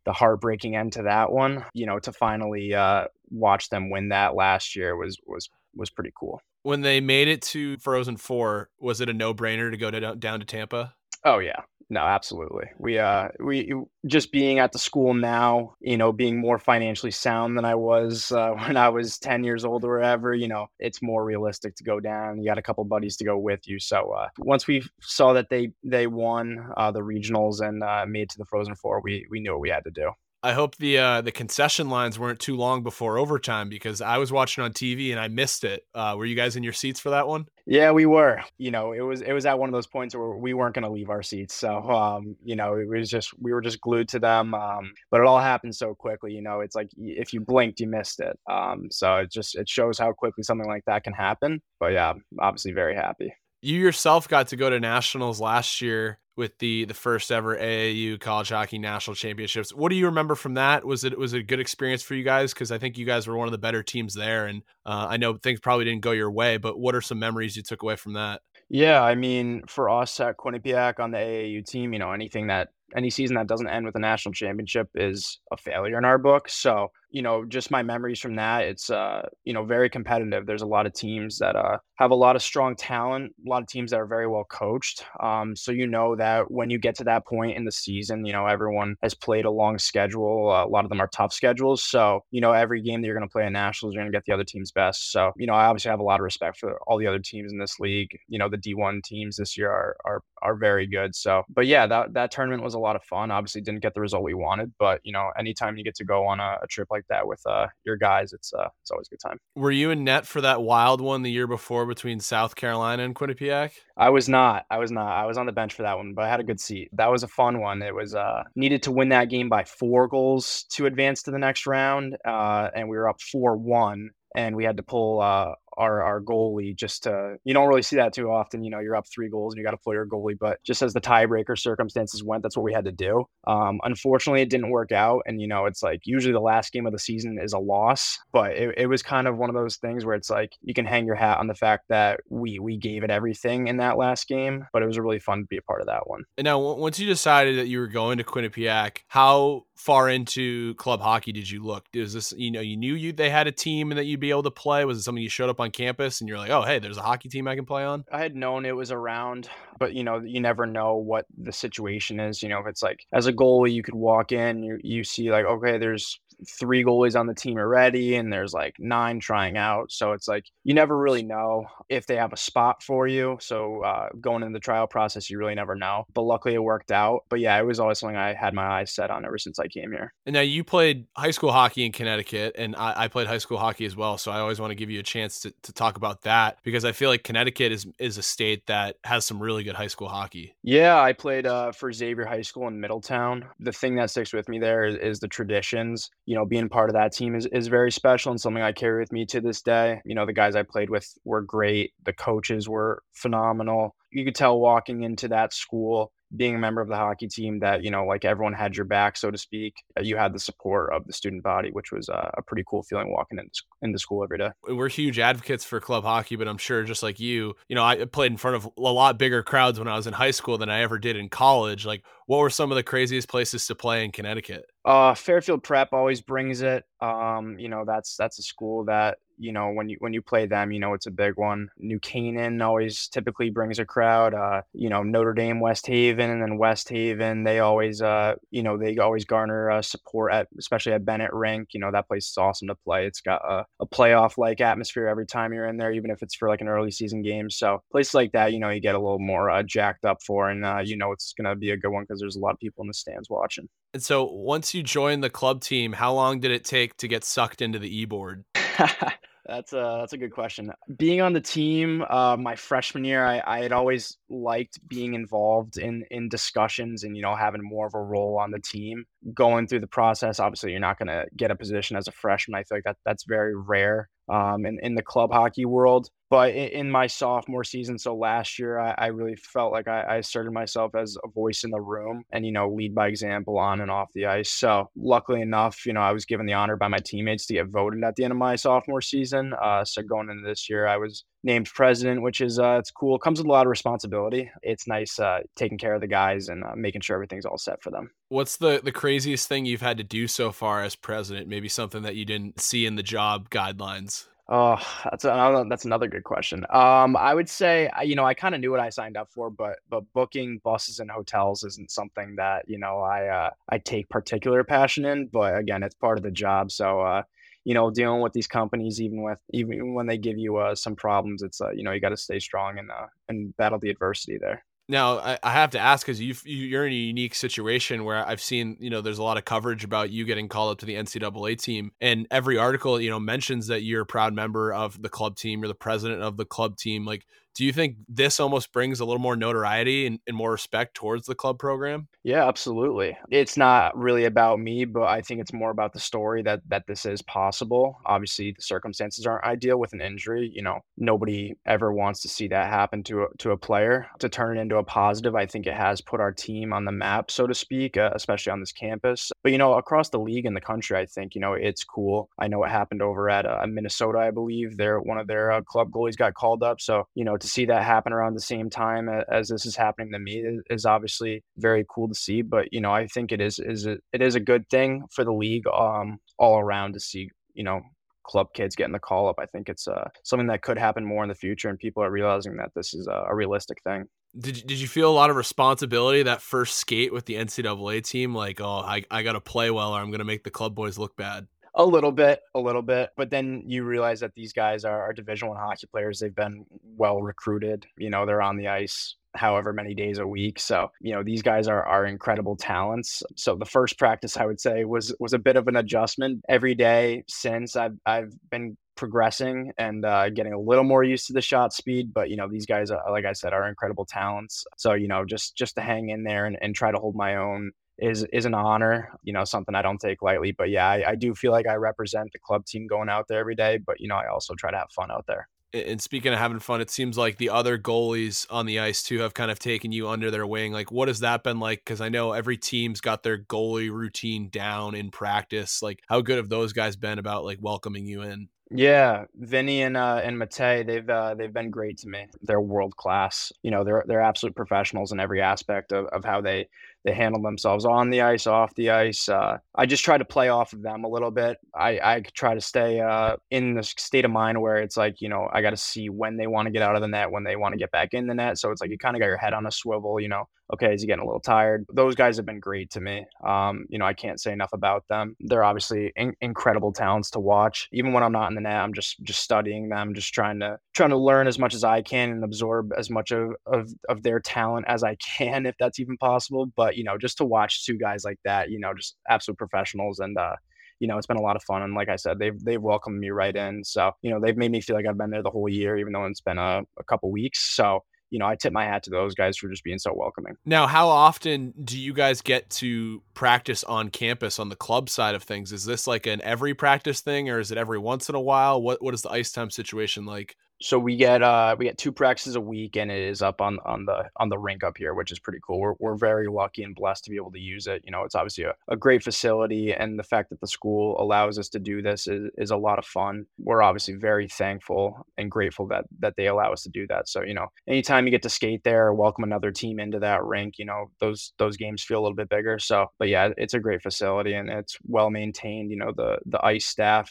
the heartbreaking end to that one, you know, to finally uh, watch them win that last year was was was pretty cool when they made it to Frozen Four, was it a no brainer to go to, down to Tampa? Oh yeah, no, absolutely. We uh we just being at the school now, you know, being more financially sound than I was uh, *laughs* when I was 10 years old or whatever, you know, it's more realistic to go down. You got a couple buddies to go with you. So uh, once we saw that they they won uh, the regionals and uh, made to the Frozen Four, we we knew what we had to do. I hope the uh, the concession lines weren't too long before overtime because I was watching on TV and I missed it. Uh, were you guys in your seats for that one? Yeah, we were. You know, it was it was at one of those points where we weren't going to leave our seats. So, um, you know, it was just we were just glued to them. Um, but it all happened so quickly. You know, it's like if you blinked, you missed it. Um, so it just it shows how quickly something like that can happen. But yeah, obviously very happy. You yourself got to go to nationals last year with the the first ever AAU college hockey national championships. What do you remember from that? Was it was it a good experience for you guys? Because I think you guys were one of the better teams there, and uh, I know things probably didn't go your way. But what are some memories you took away from that? Yeah, I mean, for us at Quinnipiac on the AAU team, you know, anything that any season that doesn't end with a national championship is a failure in our book. So you know, just my memories from that, it's uh, you know, very competitive. There's a lot of teams that uh have a lot of strong talent, a lot of teams that are very well coached. Um, so you know that when you get to that point in the season, you know, everyone has played a long schedule. Uh, a lot of them are tough schedules. So, you know, every game that you're going to play in nationals, you're going to get the other team's best. So, you know, I obviously have a lot of respect for all the other teams in this league. You know, the D1 teams this year are are are very good. So, but yeah, that that tournament was a lot of fun. Obviously didn't get the result we wanted, but you know, anytime you get to go on a, a trip like like that with uh, your guys, it's uh, it's always a good time. Were you in net for that wild one the year before between South Carolina and Quinnipiac? I was not. I was not. I was on the bench for that one, but I had a good seat. That was a fun one. It was uh, needed to win that game by four goals to advance to the next round, uh, and we were up four one and we had to pull uh, our our goalie just to you don't really see that too often. You know, you're up three goals and you got to play your goalie, but just as the tiebreaker circumstances went, that's what we had to do. Um, unfortunately, it didn't work out, and you know, it's like usually the last game of the season is a loss, but it, it was kind of one of those things where it's like you can hang your hat on the fact that we we gave it everything in that last game, but it was really fun to be a part of that one. And now, once you decided that you were going to Quinnipiac, how far into club hockey did you look? Is this you know you knew you they had a team and that you'd be able to play? Was it something you showed up on campus and you're like, oh hey, there's a hockey team I can play on? I had known it was around, but you know you never know what the situation is. You know if it's like as a goalie you could walk in, you you see like okay, there's three goalies on the team already and there's like nine trying out so it's like you never really know if they have a spot for you so uh, going into the trial process you really never know but luckily it worked out but yeah it was always something i had my eyes set on ever since i came here. And now you played high school hockey in connecticut and i, I played high school hockey as well so i always want to give you a chance to, to talk about that because i feel like connecticut is is a state that has some really good high school hockey. Yeah i played uh, for xavier high school in middletown. The thing that sticks with me there is, is the traditions you know, being part of that team is, is very special and something I carry with me to this day. You know, the guys I played with were great. The coaches were phenomenal. You could tell walking into that school, being a member of the hockey team that you know like everyone had your back so to speak you had the support of the student body which was uh, a pretty cool feeling walking into, into school every day we're huge advocates for club hockey but i'm sure just like you you know i played in front of a lot bigger crowds when i was in high school than i ever did in college like what were some of the craziest places to play in connecticut uh, Fairfield Prep always brings it. Um, you know, that's that's a school that you know when you when you play them you know it's a big one. New canaan always typically brings a crowd uh you know notre dame west haven and then west haven they always uh you know they always garner uh, support at especially at bennett rink you know that place is awesome to play. It's got a, a playoff like atmosphere every time you're in there even if it's for like an early season game. So places like that you know you get a little more uh, jacked up for and uh, you know it's gonna be a good one because there's a lot of people in the stands watching and so once you joined the club team how long did it take to get sucked into the e-board *laughs* That's a that's a good question. Being on the team, uh, my freshman year, I, I had always liked being involved in in discussions and you know having more of a role on the team. Going through the process, obviously, you're not going to get a position as a freshman. I feel like that that's very rare um, in, in the club hockey world. But in, my sophomore season, so last year, I, I really felt like I, I, asserted myself as a voice in the room and, you know, lead by example on and off the ice. So luckily enough, you know, I was given the honor by my teammates to get voted at the end of my sophomore season. Uh, so going into this year, I was named president, which is uh, it's cool. It comes with a lot of responsibility. It's nice uh, taking care of the guys and uh, making sure everything's all set for them. What's the the craziest thing you've had to do so far as president? Maybe something that you didn't see in the job guidelines. Oh, that's a, that's another good question. Um, I would say you know I kind of knew what I signed up for, but but booking buses and hotels isn't something that you know I uh, I take particular passion in. But again, it's part of the job, so uh, you know dealing with these companies, even with even when they give you uh, some problems, it's uh, you know you got to stay strong and uh, and battle the adversity there. Now I, I have to ask because you you're in a unique situation where I've seen you know there's a lot of coverage about you getting called up to the NCAA team, and every article you know mentions that you're a proud member of the club team, you're the president of the club team. Like, do you think this almost brings a little more notoriety and, and, more respect towards the club program? Yeah, absolutely. It's not really about me, but I think it's more about the story that that this is possible. Obviously, the circumstances aren't ideal with an injury. You know, nobody ever wants to see that happen to a, to a player. To turn it into a positive, I think it has put our team on the map, so to speak, uh, especially on this campus. But you know, across the league and the country, I think you know it's cool. I know it happened over at uh, Minnesota, I believe. Their one of their uh, club goalies got called up, so you know to see that happen around the same time as this is happening to me is obviously very cool to see. But you know, I think it is is it, it is a good thing for the league um, all around to see you know club kids getting the call up. I think it's uh, something that could happen more in the future, and people are realizing that this is a, a realistic thing. Did you, did you feel a lot of responsibility that first skate with the NCAA team? Like, oh, I, I got to play well, or I'm going to make the club boys look bad. A little bit, a little bit, but then you realize that these guys are, are Division One hockey players. They've been well recruited. You know, they're on the ice however many days a week. So, you know, these guys are are incredible talents. So the first practice I would say was was a bit of an adjustment. Every day since I've I've been progressing and uh, getting a little more used to the shot speed. But you know, these guys, are, like I said, are incredible talents. So you know, just just to hang in there and, and try to hold my own is is an honor. You know, something I don't take lightly. But yeah, I, I do feel like I represent the club team going out there every day. But you know, I also try to have fun out there. And speaking of having fun, it seems like the other goalies on the ice too have kind of taken you under their wing. Like, what has that been like? Because I know every team's got their goalie routine down in practice. Like, how good have those guys been about like welcoming you in? Yeah, Vinny and uh, and Matei, they've uh, they've been great to me. They're world class. You know, they're they're absolute professionals in every aspect of, of how they they handle themselves on the ice, off the ice. Uh, I just try to play off of them a little bit. I, I try to stay uh, in the state of mind where it's like, you know, I got to see when they want to get out of the net, when they want to get back in the net. So it's like you kind of got your head on a swivel, you know, okay, is he getting a little tired? Those guys have been great to me. Um, you know, I can't say enough about them. They're obviously in- incredible talents to watch. Even when I'm not in the net, I'm just just studying them, just trying to trying to learn as much as I can and absorb as much of of, of their talent as I can, *laughs* if that's even possible. But you know, just to watch two guys like that, you know, just absolute professionals and uh, you know, it's been a lot of fun. And like I said, they've they've welcomed me right in. So, you know, they've made me feel like I've been there the whole year, even though it's been a, a couple weeks. So, you know, I tip my hat to those guys for just being so welcoming. Now, how often do you guys get to practice on campus on the club side of things? Is this like an every practice thing or is it every once in a while? What what is the ice time situation like? So we get uh we get two practices a week, and it is up on on the on the rink up here, which is pretty cool. We're we're very lucky and blessed to be able to use it. You know, it's obviously a, a great facility, and the fact that the school allows us to do this is is a lot of fun. We're obviously very thankful and grateful that that they allow us to do that. So you know, anytime you get to skate there, welcome another team into that rink, you know, those those games feel a little bit bigger. So, but yeah, it's a great facility and it's well maintained. You know, the the ice staff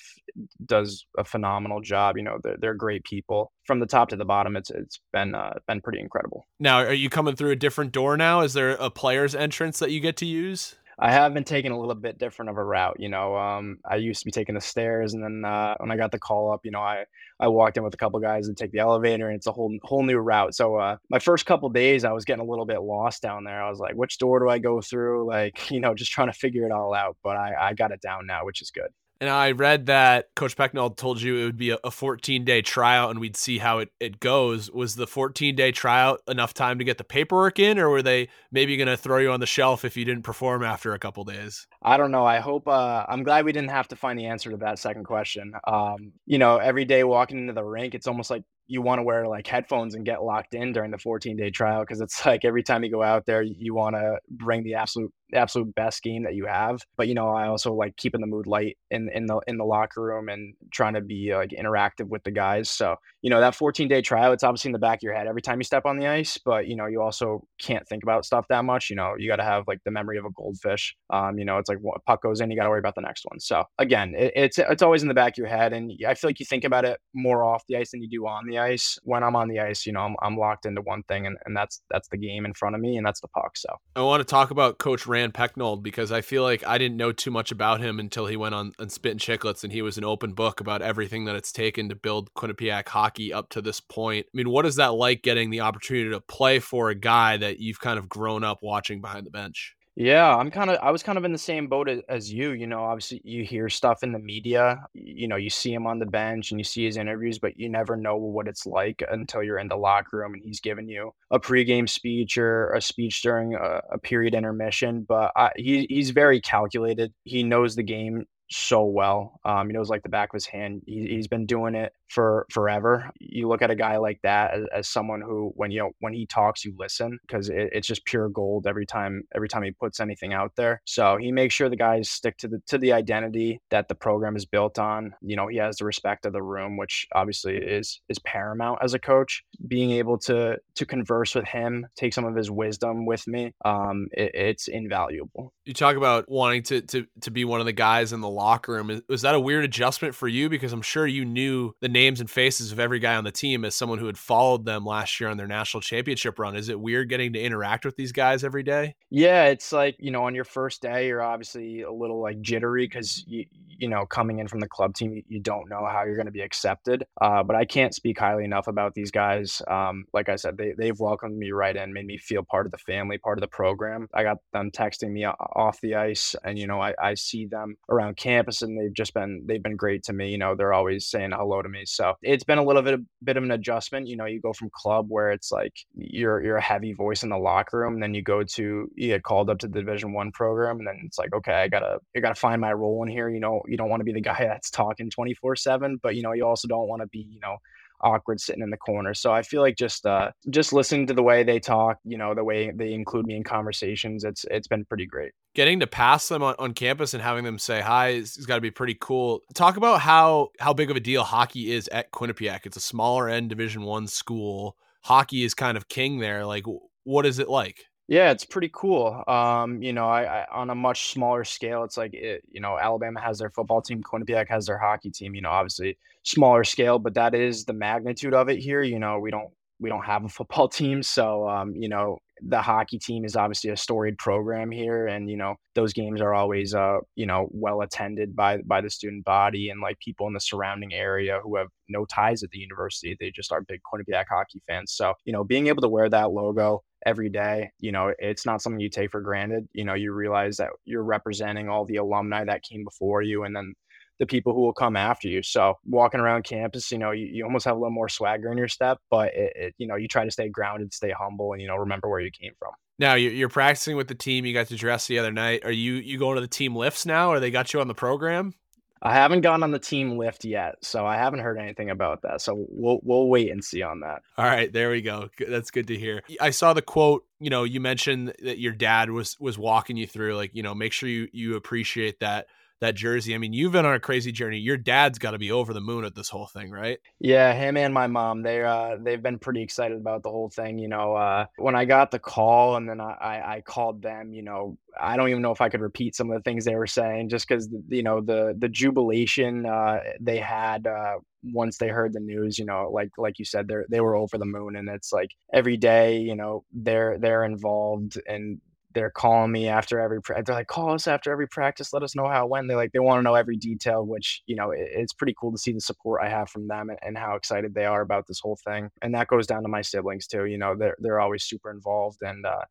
does a phenomenal job. You know, they're, they're great people from the top to the bottom. It's it's been uh, been pretty incredible. Now, are you coming through a different door now? Is there a player's entrance that you get to use? I have been taking a little bit different of a route. You know, um, I used to be taking the stairs, and then uh, when I got the call up, you know, I I walked in with a couple guys and take the elevator, and it's a whole whole new route. So uh, my first couple days, I was getting a little bit lost down there. I was like, which door do I go through? Like, *laughs* you know, just trying to figure it all out. But I I got it down now, which is good. And I read that Coach Pecknold told you it would be a 14 day tryout and we'd see how it, it goes. Was the 14 day tryout enough time to get the paperwork in, or were they maybe going to throw you on the shelf if you didn't perform after a couple days? I don't know. I hope, uh, I'm glad we didn't have to find the answer to that second question. Um, you know, every day walking into the rink, it's almost like you want to wear like headphones and get locked in during the 14 day trial because it's like every time you go out there, you want to bring the absolute absolute best game that you have. But you know, I also like keeping the mood light in in the in the locker room and trying to be like interactive with the guys. So you know, that 14 day trial, it's obviously in the back of your head every time you step on the ice. But you know, you also can't think about stuff that much. You know, you got to have like the memory of a goldfish. Um, you know, it's like puck goes in, you got to worry about the next one. So again, it, it's it's always in the back of your head, and I feel like you think about it more off the ice than you do on the ice. When I'm on the ice, you know, I'm, I'm locked into one thing, and, and that's that's the game in front of me, and that's the puck. So I want to talk about Coach Rand Pecknold because I feel like I didn't know too much about him until he went on, on Spit and Chicklets and he was an open book about everything that it's taken to build Quinnipiac hockey up to this point. I mean, what is that like getting the opportunity to play for a guy that you've kind of grown up watching behind the bench? Yeah, I'm kind of I was kind of in the same boat as, you, you know, obviously you hear stuff in the media, you know, you see him on the bench and you see his interviews, but you never know what it's like until you're in the locker room and he's giving you a pregame speech or a speech during a, a period intermission. But I, he he's very calculated. He knows the game so well. Um, he knows like the back of his hand. He, he's been doing it for forever. You look at a guy like that as, as someone who, when you know, when he talks, you listen because it, it's just pure gold every time. Every time he puts anything out there, so he makes sure the guys stick to the to the identity that the program is built on. You know, he has the respect of the room, which obviously is is paramount as a coach. Being able to to converse with him, take some of his wisdom with me, um, it, it's invaluable. You talk about wanting to to to be one of the guys in the locker room. Was that a weird adjustment for you? Because I'm sure you knew the names and faces of every guy on the team as someone who had followed them last year on their national championship run. Is it weird getting to interact with these guys every day? Yeah, it's like, you know, on your first day, you're obviously a little like jittery because you, you know, coming in from the club team, you don't know how you're going to be accepted. Uh, but I can't speak highly enough about these guys. Um, like I said, they, they've welcomed me right in, made me feel part of the family, part of the program. I got them texting me off the ice, and, you know, I, I see them around campus, and they've just been, they've been great to me. You know, they're always saying hello to me. So it's been a little bit, a bit of an adjustment. You know, you go from club where it's like you're, you're a heavy voice in the locker room, and then you go to, you get called up to the Division One program, and then it's like, okay, I gotta, I gotta find my role in here. You know, you don't want to be the guy *laughs* that's talking 24 7 but you know you also don't want to be you know awkward sitting in the corner. So i feel like just uh just listening to the way they talk you know the way they include me in conversations it's it's been pretty great. Getting to pass them on, on campus and having them say hi has got to be pretty cool. Talk about how how big of a deal hockey is at quinnipiac. It's a smaller end division one school. Hockey is kind of king there. Like what is it like yeah, it's pretty cool. Um, you know, I, I, on a much smaller scale, it's like it, you know, Alabama has their football team, Quinnipiac has their hockey team. You know, obviously smaller scale, but that is the magnitude of it here. You know, we don't we don't have a football *laughs* team, so um, you know, the hockey team is obviously a storied program here, and you know, those games are always uh, you know, well attended by by the student body and like people in the surrounding area who have no ties at the university. They just are big Quinnipiac hockey fans. So you know, being able to wear that logo every day. You know, it's not something you take for granted. You know, you realize that you're representing all the alumni that came before you and then the people who will come after you. So walking around campus, you know, you, you almost have a little more swagger in your step, but it, it, you know, you try to stay grounded, stay humble, and you know, remember where you came from. Now you're practicing with the team. You got to dress the other night. Are you you going to the team lifts now, or they got you on the program? I haven't gone on the team lift yet, so I haven't heard anything about that. So we'll we'll wait and see on that. All right, there we go. That's good to hear. I saw the quote. You know, you mentioned that your dad was was walking you through, like you know, make sure you you appreciate that that jersey. I mean, you've been on a crazy journey. Your dad's got to be over the moon at this whole thing, right? Yeah, him and my mom. They uh they've been pretty excited about the whole thing. You know, uh, when I got the call and then I I called them. You know, I don't even know if I could repeat some of the things they were saying, just because you know the the jubilation uh, they had uh, once they heard the news. You know, like like you said, they they were over the moon, and it's like every day, you know, they're they're involved and they're calling me after every they're like call us after every practice let us know how it went they like they want to know every detail which you know it, it's pretty cool to see the support i have from them and, and, how excited they are about this whole thing and that goes down to my siblings too you know they're they're always super involved and uh,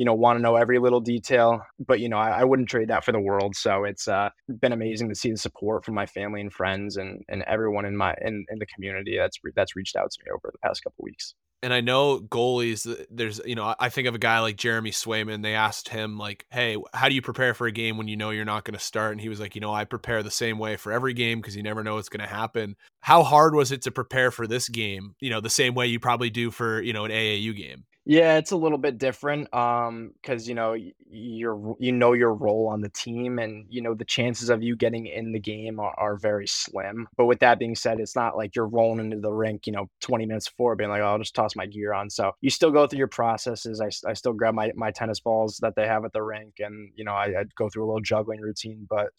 you know want to know every little detail but you know I, I, wouldn't trade that for the world so it's uh, been amazing to see the support from my family and friends and and everyone in my in, in the community that's that's reached out to me over the past couple weeks and I know goalies, uh, there's, you know, I think of a guy like Jeremy Swayman. They asked him, like, hey, how do you prepare for a game when you know you're not going to start? And he was like, you know, I prepare the same way for every game because you never know what's going to happen. How hard was it to prepare for this game, you know, the same way you probably do for, you know, an AAU game? Yeah, it's a little bit different um cuz you know you're you know your role on the team and you know the chances of you getting in the game are, are very slim. But with that being said, it's not like you're rolling into the rink, you know, 20 minutes before being like, oh, I'll just toss my gear on. So you still go through your processes. I, I still grab my, my tennis balls that they have at the rink and, you know, I, I'd go through a little juggling routine. But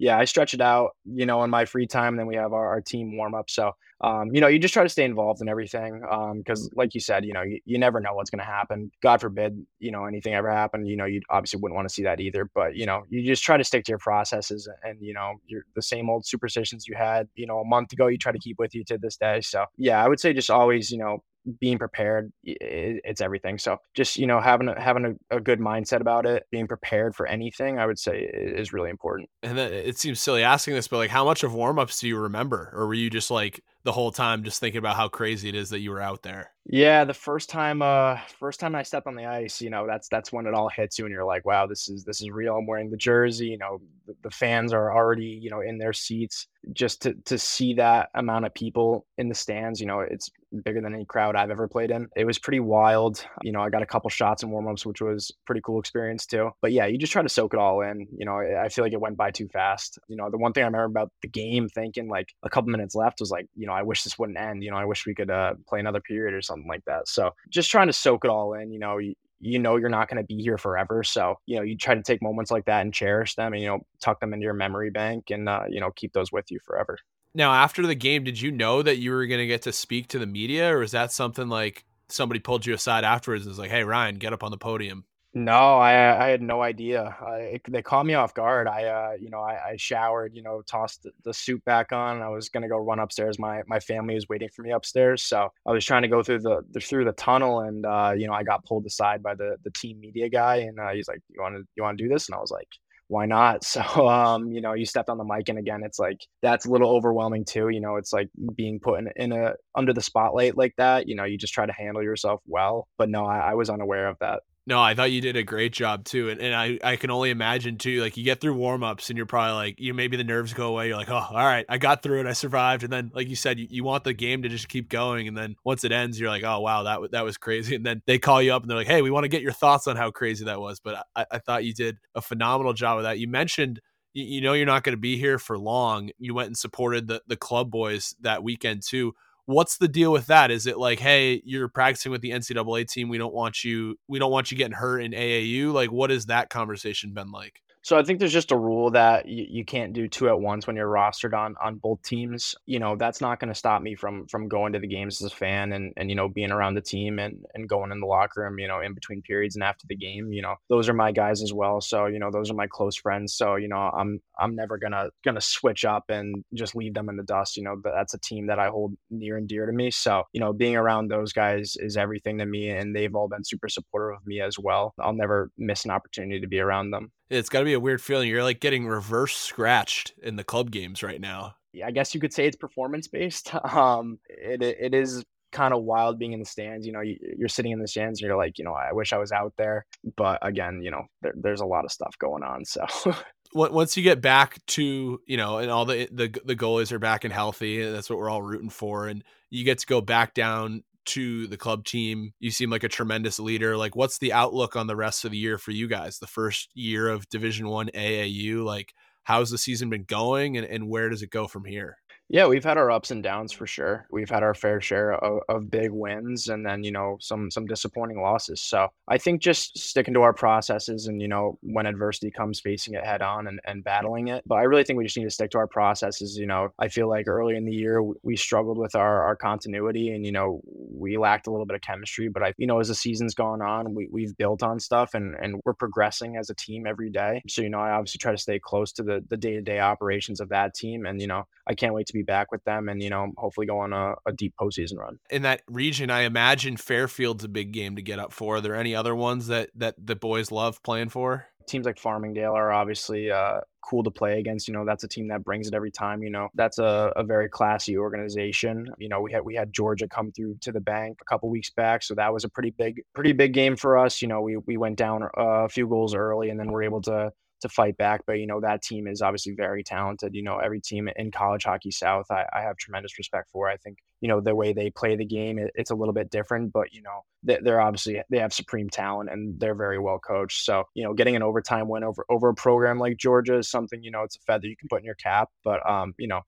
yeah, I stretch it out, you know, in my free time. Then we have our, our team warm up. So, um, you know, you just try to stay involved in everything. Um, cause like you said, you know, you, you never know what's going to happen. God forbid, you know, anything ever happened, you know, you obviously wouldn't want to see that either, but you know, you just try to stick to your processes and, you know, you're the same old superstitions you had, you know, a month ago, you try to keep with you to this day. So yeah, I would say just always, you know, being prepared it's everything. So just you know having a, having a, a, good mindset about it being prepared for anything i would say is really important. And then it seems silly asking this but like how much of warm-ups do you remember? Or were you just like the whole time just thinking about how crazy it is that you were out there? Yeah the first time uh first time i stepped on the ice you know that's that's when it all hits you and you're like wow this is this is real. I'm wearing the jersey you know the, the fans are already you know in their seats. Just to to see that amount of people in the stands you know it's bigger than any crowd I've ever played in. It was pretty wild. You know, I got a couple shots and warmups, which was pretty cool experience too. But yeah, you just try to soak it all in. You know, I feel like it went by too fast. You know, the one thing I remember about the game thinking like a couple minutes left was like, you know, I wish this wouldn't end. You know, I wish we could uh, play another period or something like that. So just trying to soak it all in. You know, you, you know you're not going to be here forever so you know you try to take moments like that and cherish them and you know tuck them into your memory bank and uh, you know keep those with you forever now, after the game, did you know that you were going to get to speak to the media, or is that something like somebody pulled you aside afterwards and was like, "Hey, Ryan, get up on the podium"? No, I I had no idea. I, they caught me off guard. I uh, you know, I, I showered, you know, tossed the, the suit back on. I was gonna go run upstairs. My my family was waiting for me upstairs, so I was trying to go through the, the through the tunnel, and uh, you know, I got pulled aside by the the team media guy, and uh, he's like, "You want to you want to do this?" And I was like, why not? *laughs* So, um, you know, you stepped on the mic, and again, it's like that's a little overwhelming too. You know, it's like being put in, in a under the spotlight like that. You know, you just try to handle yourself well. But no, I, I was unaware of that. No, I thought you did a great job too. And, and I, I can only imagine too, like you get through warm ups and you're probably like, you maybe the nerves go away. You're like, oh, all right, I got through it. I survived. And then, like you said, you, you want the game to just keep going. And then once it ends, you're like, oh, wow, that, that was crazy. *laughs* And then they call you up and they're like, hey, we want to get your thoughts on how crazy that was. But I, I thought you did a phenomenal job of that. You mentioned, you know, you're not going to be here for long. You went and supported the, the club boys that weekend too what's the deal with that? Is it like, hey, you're practicing with the NCAA team. We don't want you. We don't want you getting hurt in AAU. Like, what has that conversation been like? So I think there's just a rule that you, you can't do two at once when you're rostered on on both teams. You know, that's not going to stop me from from going to the games as a fan and and you know being around the team and and going in the locker room. You know, in between periods and after the game. You know, those are my guys as well. So you know, those are my close friends. So you know, I'm I'm never gonna gonna switch up and just leave them in the dust. You know, that's a team that I hold near and dear to me. So you know, being around those guys is everything to me, and they've all been super supportive of me as well. I'll never miss an opportunity to be around them. It's got to be a weird feeling. You're like getting reverse scratched in the club games right now. Yeah, I guess you could say it's performance based. *laughs* Um, it it is kind of wild being in the stands. You know, you, are sitting in the stands and you're like, you know, I wish I was out there. But again, you know, there, there's a lot of stuff going on. So. *laughs* once you get back to you know and all the, the the goalies are back and healthy and that's what we're all rooting for and you get to go back down to the club team you seem like a tremendous leader like what's the outlook on the rest of the year for you guys? The first year of division one aau like how's the season been going and, and where does it go from here yeah, we've had our ups and downs for sure. We've had our fair share of, of big wins and then, you know, some some disappointing losses. So I think just sticking to our processes and, you know, when adversity comes facing it head on and, and battling it. But I really think we just need to stick to our processes. You know, I feel like early in the year we struggled with our, our continuity and, you know, we lacked a little bit of chemistry. But I you know, as the season's gone on, we, we've built on stuff and, and we're progressing as a team every day. So, you know, I obviously try to stay close to the the day-to-day operations of that team. And, you know, I can't wait to be back with them and, you know, hopefully go on a, a deep postseason run. In that region, I imagine Fairfield's a big game to get up for. Are there any other ones that, that the boys love playing for? Teams like Farmingdale are obviously uh, cool to play against. You know, that's a team that brings it every time. You know, that's a, a very classy organization. You know, we had we had Georgia come through to the bank a couple weeks back, so that was a pretty big pretty big game for us. You know, we we went down a few goals early, and then we're able to to fight back. But you know that team is obviously very talented. You know every team in college hockey South, I, I have tremendous respect for. I think you know the way they play the game, it, it's a little bit different, but you know they're obviously they have supreme talent and they're very well coached. So you know getting an overtime win over over a program like Georgia is something you know it's a feather you can put in your cap. But um you know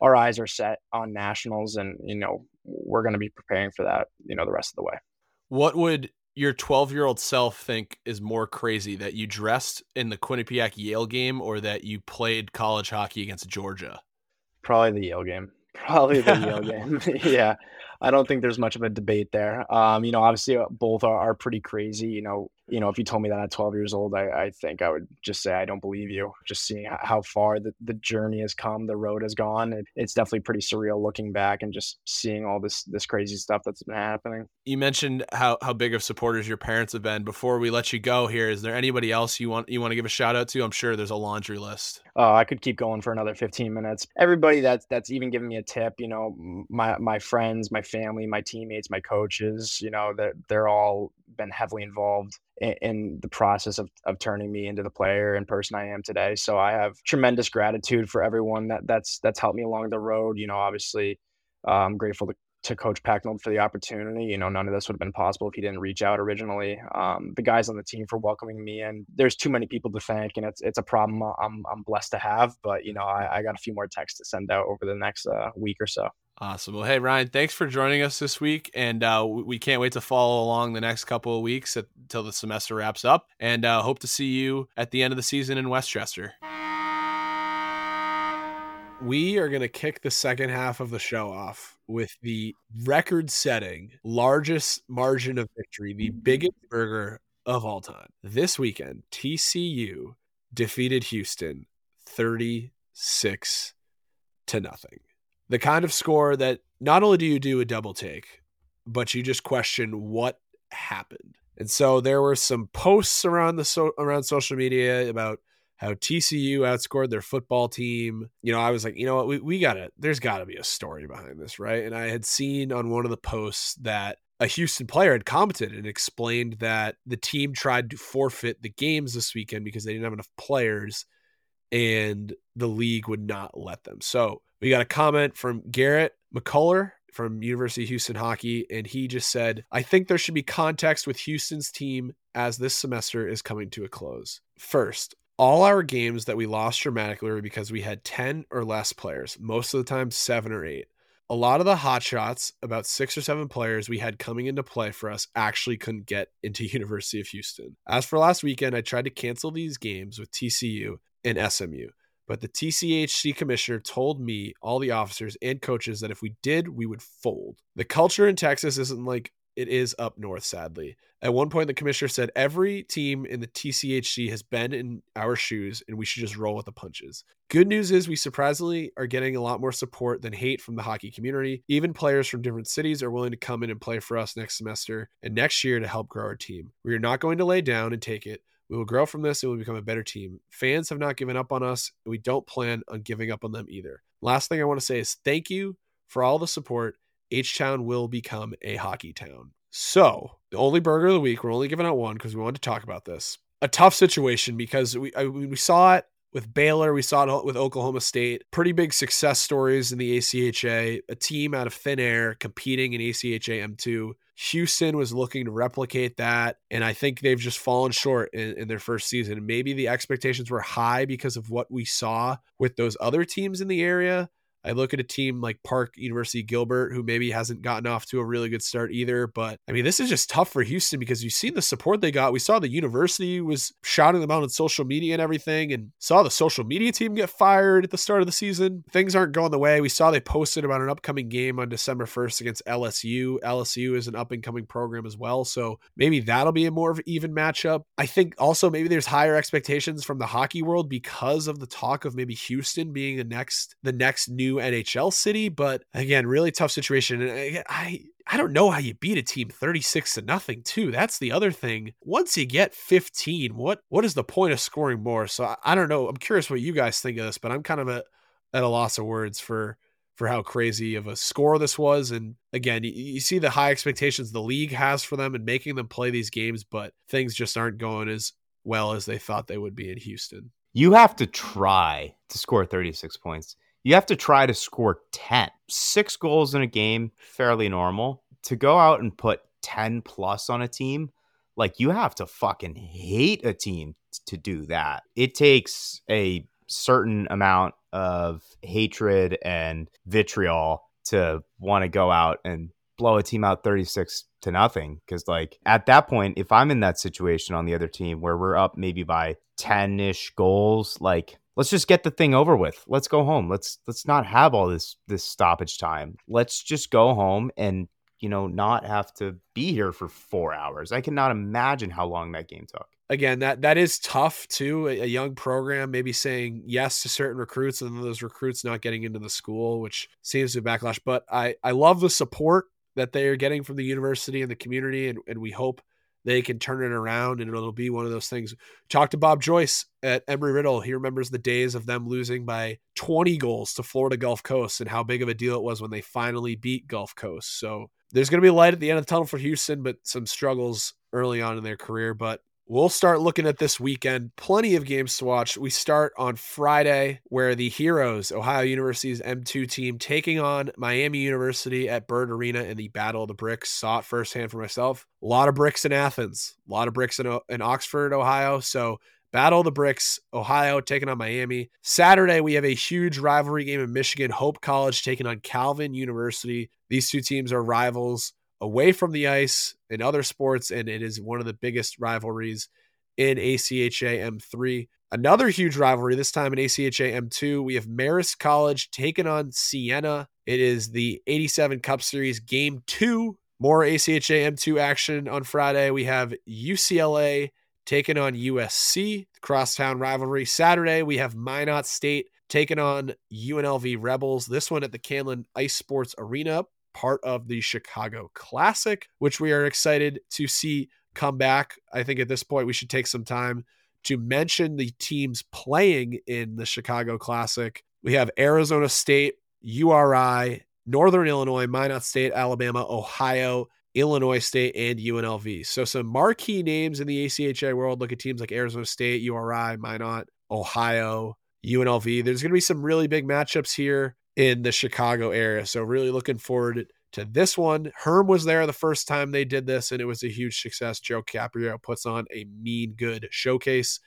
our eyes are set on nationals, and you know we're going to be preparing for that you know the rest of the way. What would your 12 year old self think is more crazy that you dressed in the Quinnipiac Yale game or that you played college hockey against Georgia? Probably the Yale game. *laughs* Probably the Yale *laughs* game. *laughs* yeah. I don't think there's much of a debate there. Um, you know, obviously uh, both are, are pretty crazy. You know, you know, if you told me that at 12 years old, I, I think I would just say I don't believe you. Just seeing how far the, the journey has come, the road has gone. It, it's definitely pretty surreal looking back and just seeing all this this crazy stuff that's been happening. You mentioned how how big of supporters your parents have been. Before we let you go here, is there anybody else you want you want to give a shout out to? I'm sure there's a laundry list. Oh, I could keep going for another 15 minutes. Everybody that's that's even giving me a tip, you know, my my friends, my family, my teammates, my coaches, you know, they're they're all been heavily involved in, the process of, of turning me into the player and person I am today. So I have tremendous gratitude for everyone that that's that's helped me along the road. You know, obviously, uh, I'm grateful to, to Coach Pecknold for the opportunity. You know, none of this would have been possible if he didn't reach out originally. Um, the guys on the team for welcoming me, and there's too many people to thank, and it's it's a problem I'm I'm blessed to have. But you know, I, I got a few more texts to send out over the next uh, week or so. Awesome. Well, hey Ryan, thanks for joining us this week, and uh, we can't wait to follow along the next couple of weeks until the semester wraps up, and uh, hope to see you at the end of the season in Westchester. We are going to kick the second half of the show off with the record-setting largest margin of victory, the biggest burger of all time. This weekend, TCU defeated Houston 36 to nothing the kind of score that not only do you do a double take, but you just question what happened. And so there were some posts around the so, around social media about how TCU outscored their football team. You know, I was like, you know what, we, we gotta, there's gotta be a story behind this, right? And I had seen on one of the posts that a Houston player had commented and explained that the team tried to forfeit the games this weekend because they didn't have enough players and the league would not let them. So we got a comment from Garrett McCullough from University of Houston Hockey, and he just said, I think there should be context with Houston's team as this semester is coming to a close. First, all our games that we lost dramatically were because we had 10 or less players, most of the time, seven or eight. A lot of the hot shots, about six or seven players we had coming into play for us, actually couldn't get into *laughs* University of Houston. As for last weekend, I tried to cancel these games with TCU and SMU. But the TCHC commissioner told me, all the officers and coaches, that if we did, we would fold. The culture in Texas isn't like it is up north, sadly. At one point, the commissioner said every team in the TCHC has been in our shoes and we should just roll with the punches. Good news is we surprisingly are getting a lot more support than hate from the hockey community. Even players from different cities are willing to come in and play for us next semester and next year to help grow our team. We are not going to lay down and take it. We will grow from this and we'll become a better team. Fans have not given up on us, and we don't plan on giving up on them either. Last thing I want to say is thank you for all the support H Town will become a hockey town. So, the only burger of the week, we're only giving out one because we wanted to talk about this. A tough situation because we I, we saw it with Baylor, we saw it with Oklahoma State. Pretty big success stories in the ACHA. A team out of thin air competing in ACHA M2. Houston was looking to replicate that, and I think they've just fallen short in, in, their first season. Maybe the expectations were high because of what we saw with those other teams in the area, I look at a team like Park University Gilbert, who maybe hasn't gotten off to a really good start either. But I mean, this is just tough for Houston because you've seen the support they got. We saw the university was shouting them out on social media and everything, and saw the social media team get fired at the start of the season. Things aren't going the way. We saw they posted about an upcoming game on December 1st against LSU. LSU is an up and coming program as well. So maybe that'll be a more of even matchup. I think also maybe there's higher expectations from the hockey world because of the talk of maybe Houston being the next the next new NHL city, but again, really tough situation. And I, I, I don't know how you beat a team 36 to nothing too. That's the other thing. Once you get 15, what what is the point of scoring more? So I, I don't know. I'm curious what you guys think of this, but I'm kind of a, at a loss of words for for how crazy of a score this was. And again, you, you, see the high expectations the league has for them and making them play these games, but things just aren't going as well as they thought they would be in Houston. You have to try to score 36 points you have to try to score 10. Six goals in a game, fairly normal. To go out and put 10 plus on a team, like you have to fucking hate a team to do that. It takes a certain amount of hatred and vitriol to want to go out and blow a team out 36 to nothing because like at that point if i'm in that situation on the other team where we're up maybe by 10ish goals like let's just get the thing over with. Let's go home. Let's let's not have all this this stoppage time. Let's just go home and you know not have to be here for 4 hours. I cannot imagine how long that game took. Again, that that is tough too. A, a young program maybe saying yes to certain recruits and those recruits not getting into the school, which seems to be backlash. But I I love the support that they are getting from the university and the community, and, and we hope they can turn it around and it'll be one of those things. Talk to Bob Joyce at Embry Riddle. He remembers the days of them losing by 20 goals to Florida Gulf Coast and how big of a deal it was when they finally beat Gulf Coast. So there's going to be light at the end of the tunnel for Houston, but some struggles early on in their career. But We'll start looking at this weekend. Plenty of games to watch. We start on Friday, where the Heroes, Ohio University's M2 team, taking on Miami University at Bird Arena in the Battle of the Bricks. Saw it firsthand for myself. A lot of bricks in Athens, a lot of bricks in, in Oxford, Ohio. So, Battle of the Bricks, Ohio taking on Miami. Saturday, we have a huge rivalry game in Michigan. Hope College taking on Calvin University. These two teams are rivals away from the ice in other sports, and it is one of the biggest rivalries in ACHA M3. Another huge rivalry, this time in ACHA M2, we have Marist College taking on Siena. It is the 87 Cup Series Game 2. More ACHA M2 action on Friday. We have UCLA taking on USC, crosstown rivalry. Saturday, we have Minot State taking on UNLV Rebels. This one at the Canlan Ice Sports Arena part of the Chicago Classic, which we are excited to see come back. I think at this point we should take some time to mention the teams playing in the Chicago Classic. We have Arizona State, URI, Northern Illinois, Minot State, Alabama, Ohio, Illinois State, and UNLV. So some marquee names in the ACHA world. Look at teams like Arizona State, URI, Minot, Ohio, UNLV. There's going to be some really big matchups here in the Chicago area. So really looking forward to this one. Herm was there the first time they did this, and it was a huge success. Joe Caprio puts on a mean good showcase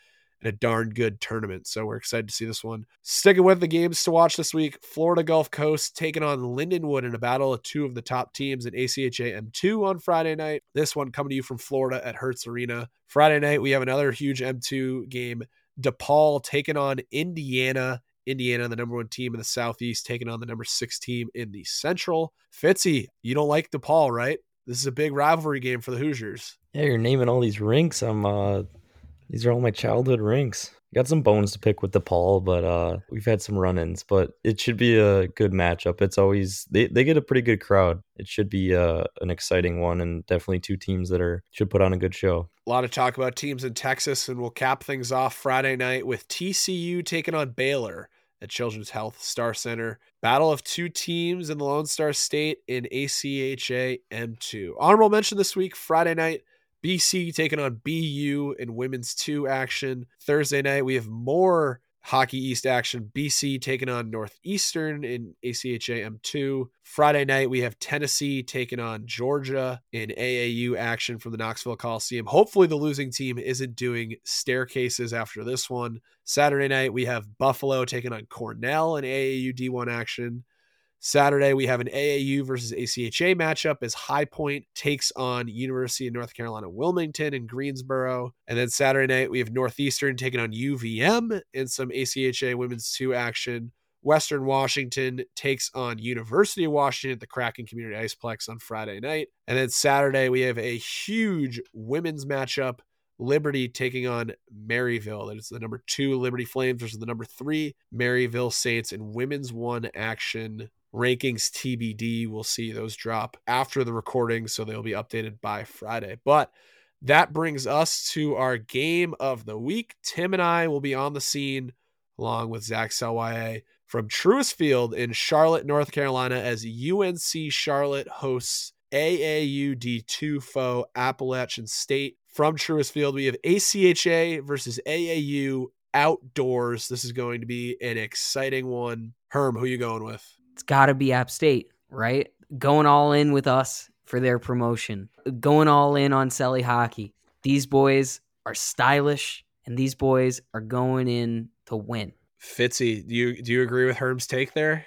and a darn good tournament. So we're excited to see this one. Sticking with the games to watch this week, Florida Gulf Coast taking on Lindenwood in a battle of two of the top teams in ACHA M2 on Friday night. This one coming to you from Florida at Hertz Arena. Friday night, we have another huge M2 game. DePaul taking on Indiana Indiana, the number one team in the Southeast, taking on the number six team in the Central. Fitzy, you don't like DePaul, right? This is a big rivalry game for the Hoosiers. Yeah, you're naming all these rinks. I'm uh these are all my childhood rinks. Got some bones to pick with DePaul, but uh we've had some run-ins. But it should be a good matchup. It's always they, they get a pretty good crowd. It should be uh, an exciting one and definitely two teams that are should put on a good show. A lot of talk about teams in Texas, and we'll cap things off Friday night with TCU taking on Baylor at Children's Health Star Center. Battle of two teams in the Lone Star State in ACHA M2. Honorable mention this week, Friday night, BC taking on BU in women's two action. Thursday night, we have more Hockey East action. BC taking on Northeastern in ACHA M2. Friday night, we have Tennessee taking on Georgia in AAU action from the Knoxville Coliseum. Hopefully, the losing team isn't doing staircases after this one. Saturday night, we have Buffalo taking on Cornell in AAU D1 action. Saturday, we have an AAU versus ACHA matchup as High Point takes on University of North Carolina Wilmington in Greensboro. And then Saturday night, we have Northeastern taking on UVM in some ACHA Women's 2 action. Western Washington takes on University of Washington at the Kraken Community Iceplex on Friday night. And then Saturday, we have a huge women's matchup. Liberty taking on Maryville. That is the number two Liberty Flames versus the number three Maryville Saints in women's one action rankings TBD. We'll see those drop after the recording, so they'll be updated by Friday. But that brings us to our game of the week. Tim and I will be on the scene along with Zach Selwye from Truist Field in Charlotte, North Carolina, as UNC Charlotte hosts AAU D2 foe Appalachian State. From Truist Field, we have ACHA versus AAU outdoors. This is going to be an exciting one. Herm, who you going with? It's got to be App State, right? Going all in with us for their promotion, going all in on Selly hockey. These boys are stylish, and these boys are going in to win. Fitzy, do you do you agree with Herm's take there?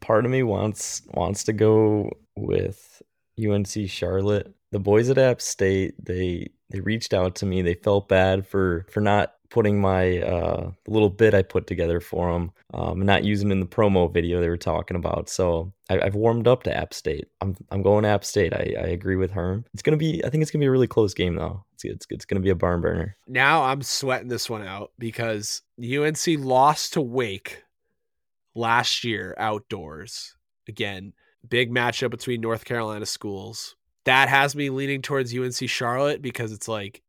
Part of me wants wants to go with UNC Charlotte. The boys at App State, they they reached out to me. They felt bad for for not putting my uh, little bit I put together for them, um, not using in the promo video they were talking about. So I, have warmed up to App State. I'm I'm going App State. I, I agree with Herm. It's gonna be. I think it's gonna be a really close game though. It's it's, it's gonna be a barn burner. Now I'm sweating this one out because UNC lost to Wake last year outdoors. Again, big matchup between North Carolina schools. That has me leaning towards UNC Charlotte because it's like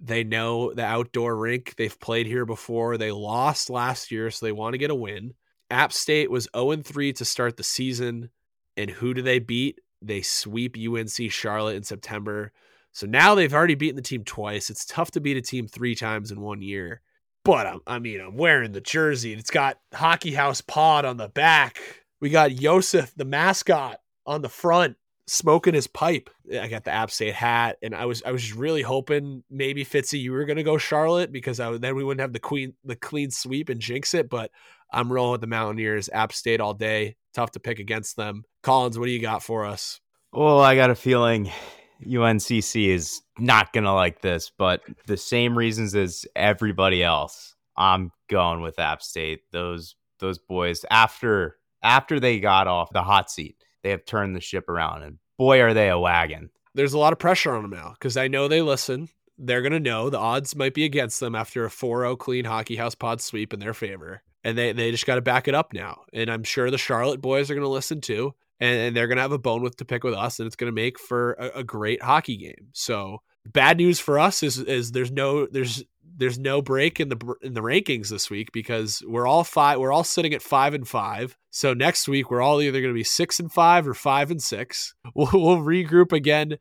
they know the outdoor rink. They've played here before. They lost last year, so they want to get a win. App State was 0 3 to start the season. And who do they beat? They sweep UNC Charlotte in September. So now they've already beaten the team twice. It's tough to beat a team three times in one year. But I'm, I mean, I'm wearing the jersey. and It's got Hockey House Pod on the back. We got Yosef, the mascot, on the front smoking his pipe. I got the App State hat, and I was I was really hoping maybe Fitzy you were gonna go Charlotte because I, then we wouldn't have the queen the clean sweep and jinx it. But I'm rolling with the Mountaineers, App State all day. Tough to pick against them. Collins, what do you got for us? Well, I got a feeling UNCC is not gonna like this, but the same reasons as everybody else. I'm going with App State. Those those boys after after they got off the hot seat they have turned the ship around, and boy, are they a wagon. There's a lot of pressure on them now because I know they listen. They're going to know the odds might be against them after a 4 0 clean hockey house pod sweep in their favor. And they, they just got to back it up now. And I'm sure the Charlotte boys are going to listen too. And, and they're going to have a bone with to pick with us. And it's going to make for a, a great hockey game. So bad news for us is is there's no there's there's no break in the in the rankings this week because we're all five we're all sitting at five and five. So next week we're all either going to be six and five or five and six. *laughs* We'll, we'll regroup again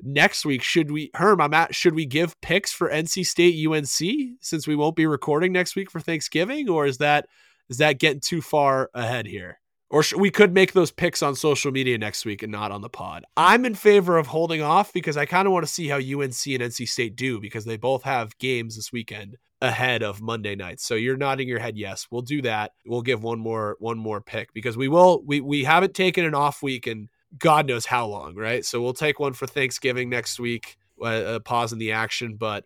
next week. Should we Herm? I'm at. Should we give picks for NC State UNC since we won't be recording next week for Thanksgiving, or is that is that getting too far ahead here? Or sh- we could make those picks on social media next week and not on the pod. I'm in favor of holding off because I kind of want to see how UNC and NC State do because they both have games this weekend ahead of Monday night. So you're nodding your head yes. We'll do that. We'll give one more one more pick because we will we we haven't taken an off week and God knows how long, right? So we'll take one for Thanksgiving next week, a pause in the action, but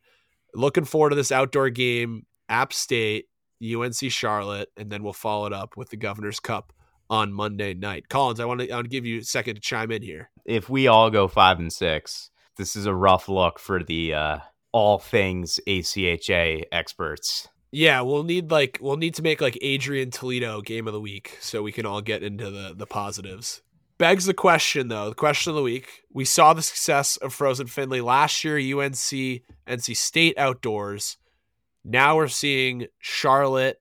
looking forward to this outdoor game, App State, UNC Charlotte, and then we'll follow it up with the Governor's Cup on Monday night. Collins, I want to I want to give you a second to chime in here. If we all go five and six, this is a rough look for the uh, all things ACHA experts. Yeah, we'll need like we'll need to make like Adrian Toledo game of the week so we can all get into the the positives. Begs the question though, the question of the week. We saw the success of Frozen Finley last year, UNC, NC State outdoors. Now we're seeing Charlotte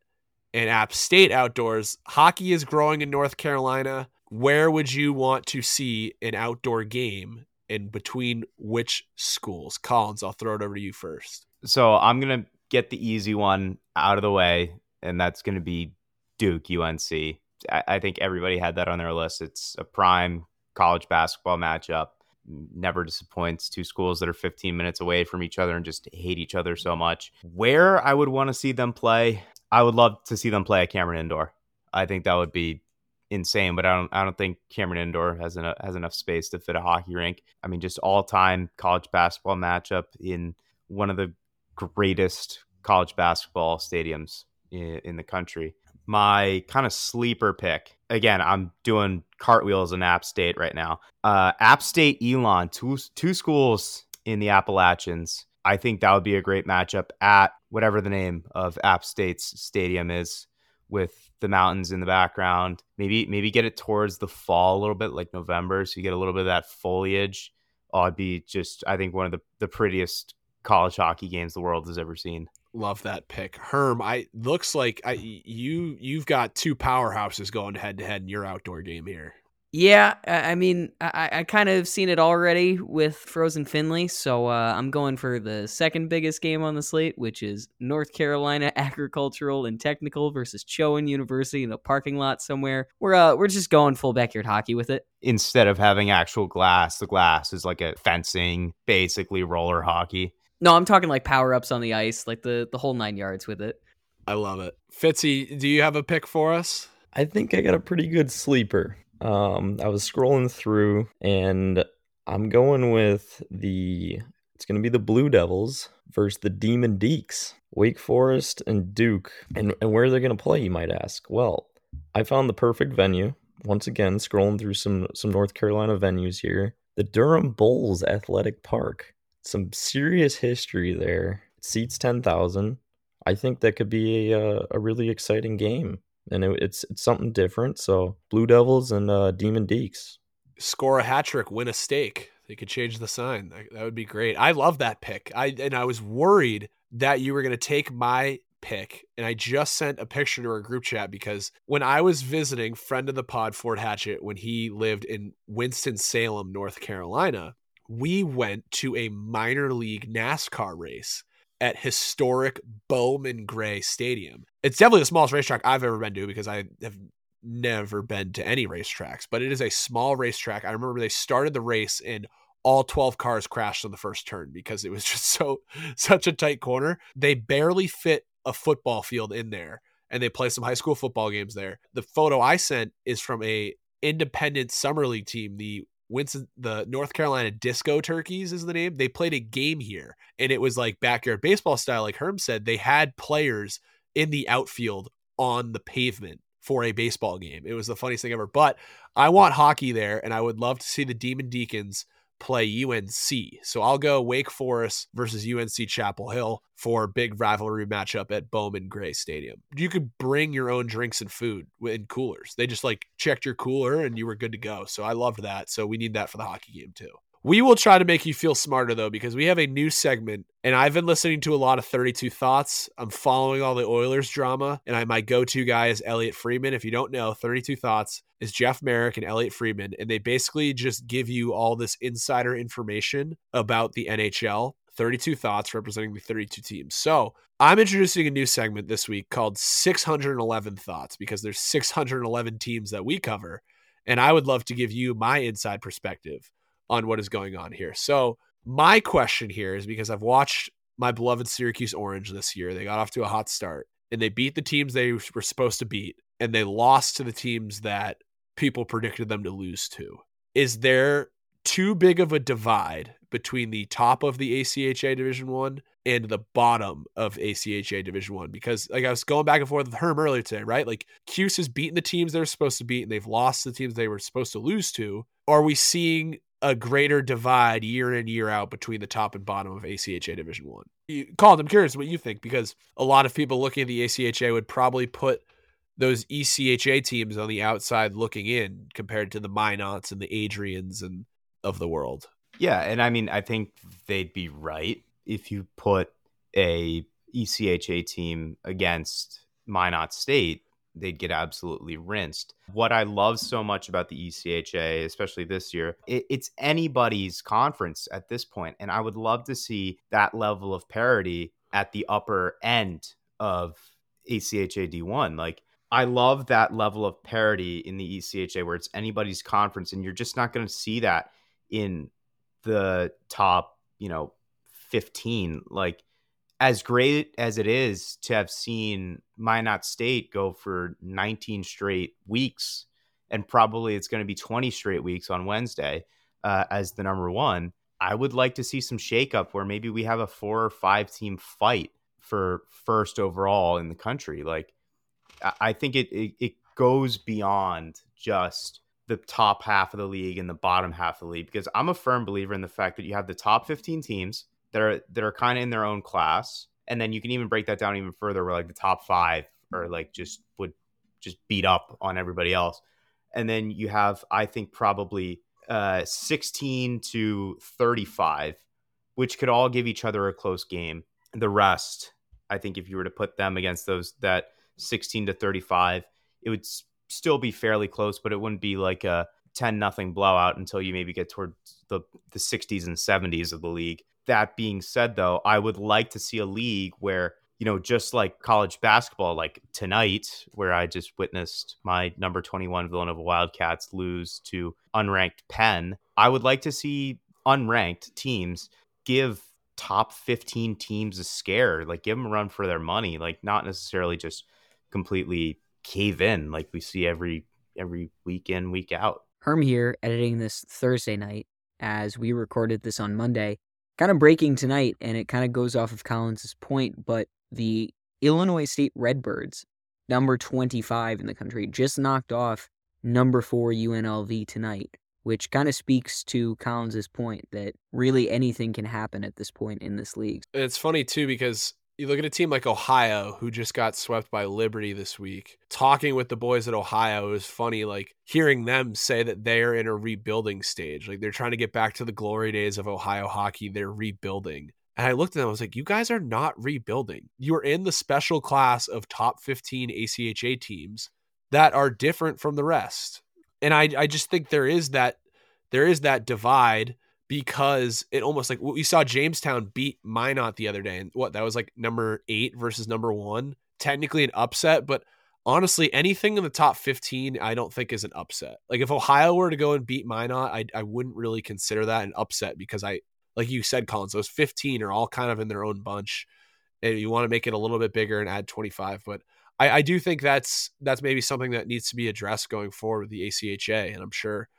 and App State outdoors. Hockey is growing in North Carolina. Where would you want to see an outdoor game and between which schools? Collins, I'll throw it over to you first. So I'm going to get the easy one out of the way, and that's going to be Duke UNC. I, I think everybody had that on their list. It's a prime college basketball matchup. Never disappoints. Two schools that are 15 minutes away from each other and just hate each other so much. Where I would want to see them play, I would love to see them play at Cameron Indoor. I think that would be insane, but I don't I don't think Cameron Indoor has enough has enough space to fit a hockey rink. I mean, just all time college basketball matchup in one of the greatest college basketball stadiums in, in the country. My kind of sleeper pick. Again, I'm doing cartwheels in App State right now. Uh, App State, Elon, two two schools in the Appalachians. I think that would be a great matchup at whatever the name of App State's stadium is, with the mountains in the background. Maybe maybe get it towards the fall a little bit, like November, so you get a little bit of that foliage. Oh, it'd be just I think one of the, the prettiest college hockey games the world has ever seen. Love that pick, Herm. I looks like I you you've got two powerhouses going head to head in your outdoor game here. Yeah, I mean, I, I kind of seen it already with Frozen Finley, so uh, I'm going for the second biggest game on the slate, which is North Carolina *laughs* Agricultural and Technical versus Chowan University in a parking lot somewhere. We're uh, we're just going full backyard hockey with it. Instead of having actual glass, the glass is like a fencing, basically roller hockey. No, I'm talking like power ups on the ice, like the the whole nine yards with it. I love it. Fitzy, do you have a pick for us? I think I got a pretty good sleeper. Um, I was scrolling through and I'm going with the it's going to be the Blue Devils versus the Demon Deacs, Wake Forest and Duke. And and where are they going to play, you might ask? Well, I found the perfect venue. Once again, scrolling through some some North Carolina venues here. The Durham Bulls Athletic Park. Some serious history there. Seats 10,000. I think that could be a, a really exciting game and it, it's it's something different. So Blue Devils and uh, Demon Deacs score a hat trick, win a stake. They could change the sign. That, that would be great. I love that pick. I and I was worried that you were going to take my pick, and I just sent a picture to our group chat because when I was visiting friend of the pod Ford Hatchet when he lived in Winston Salem, North Carolina, we went to a minor league NASCAR race at historic Bowman Gray Stadium. It's definitely the smallest racetrack I've ever been to because I have never been to any racetracks, but it is a small racetrack. I remember they started the race and all 12 cars crashed on the first turn because it was *laughs* just so such a tight corner. They barely fit a football field in there and they play some high school football games there. The photo I sent is from a independent summer league team, the Winston, the North Carolina Disco Turkeys is the name. They played a game here, and it was like backyard baseball style, like Herm said. They had players in the outfield on the pavement for a baseball game. It was the funniest thing ever. But I want hockey there, and I would love to see the Demon Deacons play UNC. So I'll go Wake Forest versus UNC Chapel Hill for big rivalry matchup at Bowman Gray Stadium. You could bring your own drinks and food in coolers. They just like checked your cooler and you were good to go. So I loved that. So we need that for the hockey game too. We will try to make you feel smarter though, because we have a new segment, and I've been listening to a lot of 32 Thoughts. I'm following all the Oilers drama, and I my go-to guy is Elliotte Friedman. If you don't know, 32 Thoughts is Jeff Marek and Elliotte Friedman, and they basically just give you all this insider information about the NHL. 32 thoughts representing the 32 teams. So I'm introducing a new segment this week called 611 Thoughts because there's 611 teams that we cover. And I would love to give you my inside perspective on what is going on here. So, my question here is because I've watched my beloved Syracuse Orange this year. They got off to a hot start and they beat the teams they were supposed to beat and they lost to the teams that people predicted them to lose to. Is there too big of a divide between the top of the ACHA Division 1 and the bottom of ACHA Division 1 because like I was going back and forth with Herm earlier today, right? Like Cuse has beaten the teams they're supposed to beat and they've lost the teams they were supposed to lose to. Are we seeing a greater divide year in year out between the top and bottom of ACHA Division One. Colin, I'm curious what you think because a lot of people looking at the ACHA would probably put those ECHA teams on the outside looking in compared to the Minots and the Adrians and of the world. Yeah, and I mean I think they'd be right if you put a ECHA team against Minot State, they'd get absolutely rinsed. What I love so much about the ECHA, especially this year, it, it's anybody's conference at this point, and I would love to see that level of parity at the upper end of ACHA D1. Like I love that level of parity in the ECHA where it's anybody's conference, and you're just not going to see that in the top, you know, 15. Like as great as it is to have seen Minot State go for 19 straight weeks, and probably it's going to be 20 straight weeks on Wednesday uh, as the number one. I would like to see some shakeup where maybe we have a four or five team fight for first overall in the country. Like, I think it, it, it goes beyond just the top half of the league and the bottom half of the league because I'm a firm believer in the fact that you have the top 15 teams that are that are kind of in their own class, and then you can even break that down even further, where like the top five are like just would just beat up on everybody else, and then you have I think probably uh, 16 to 35, which could all give each other a close game. The rest, I think, if you were to put them against those that 16 to 35, it would still be fairly close, but it wouldn't be like a 10 nothing blowout until you maybe get towards the the 60s and 70s of the league that being said, though, I would like to see a league where, you know, just like college basketball, like tonight, where I just witnessed my number 21 Villanova Wildcats lose to unranked Penn, I would like to see unranked teams give top 15 teams a scare, like give them a run for their money, like not necessarily just completely cave in like we see every every week in, week out. Herm here editing this Thursday night as we recorded this on Monday kind of breaking tonight, and it kind of goes off of Collins's point, but the Illinois State Redbirds, number 25 in the country, just knocked off number four UNLV tonight, which kind of speaks to Collins's point that really anything can happen at this point in this league. It's funny too because you look at a team like Ohio, who just got swept by Liberty this week. Talking with the boys at Ohio is funny, like hearing them say that they're in a rebuilding stage. Like they're trying to get back to the glory days of Ohio hockey. They're rebuilding. And I looked at them, I was like, you guys are not rebuilding. You're in the special class of top 15 ACHA teams that are different from the rest. And I, I just think there is that there is that divide because it almost like we saw Jamestown beat Minot the other day, and what that was like number eight versus number one. Technically an upset, but honestly, anything in the top 15, I don't think is an upset. Like if Ohio were to go and beat Minot, I, I wouldn't really consider that an upset because I, like you said, Collins, those 15 are all kind of in their own bunch. And you want to make it a little bit bigger and add 25. But I, I do think that's that's maybe something that needs to be addressed going forward with the ACHA. And I'm sure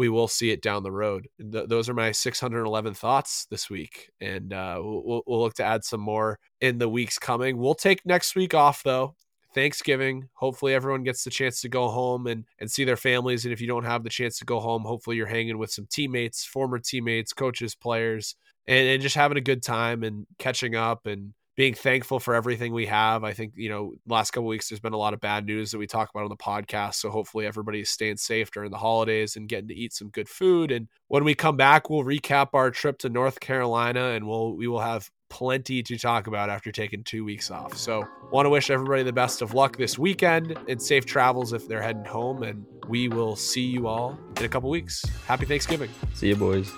we will see it down the road. Th- those are my 611 thoughts this week, and uh, we'll, we'll look to add some more in the weeks coming. We'll take next week off though. Thanksgiving. Hopefully, everyone gets the chance to go home and, and see their families. And if you don't have the chance to go home, hopefully, you're hanging with some teammates, former teammates, coaches, players, and, and just having a good time and catching up and being thankful for everything we have. I think, you know, last couple weeks there's been a lot of bad news that we talk about on the podcast. So hopefully everybody is staying safe during the holidays and getting to eat some good food. And when we come back, we'll recap our trip to North Carolina and we'll we will have plenty to talk about after taking two weeks off. So want to wish everybody the best of luck this weekend and safe travels if they're heading home. And we will see you all in a couple weeks. Happy Thanksgiving. See you boys.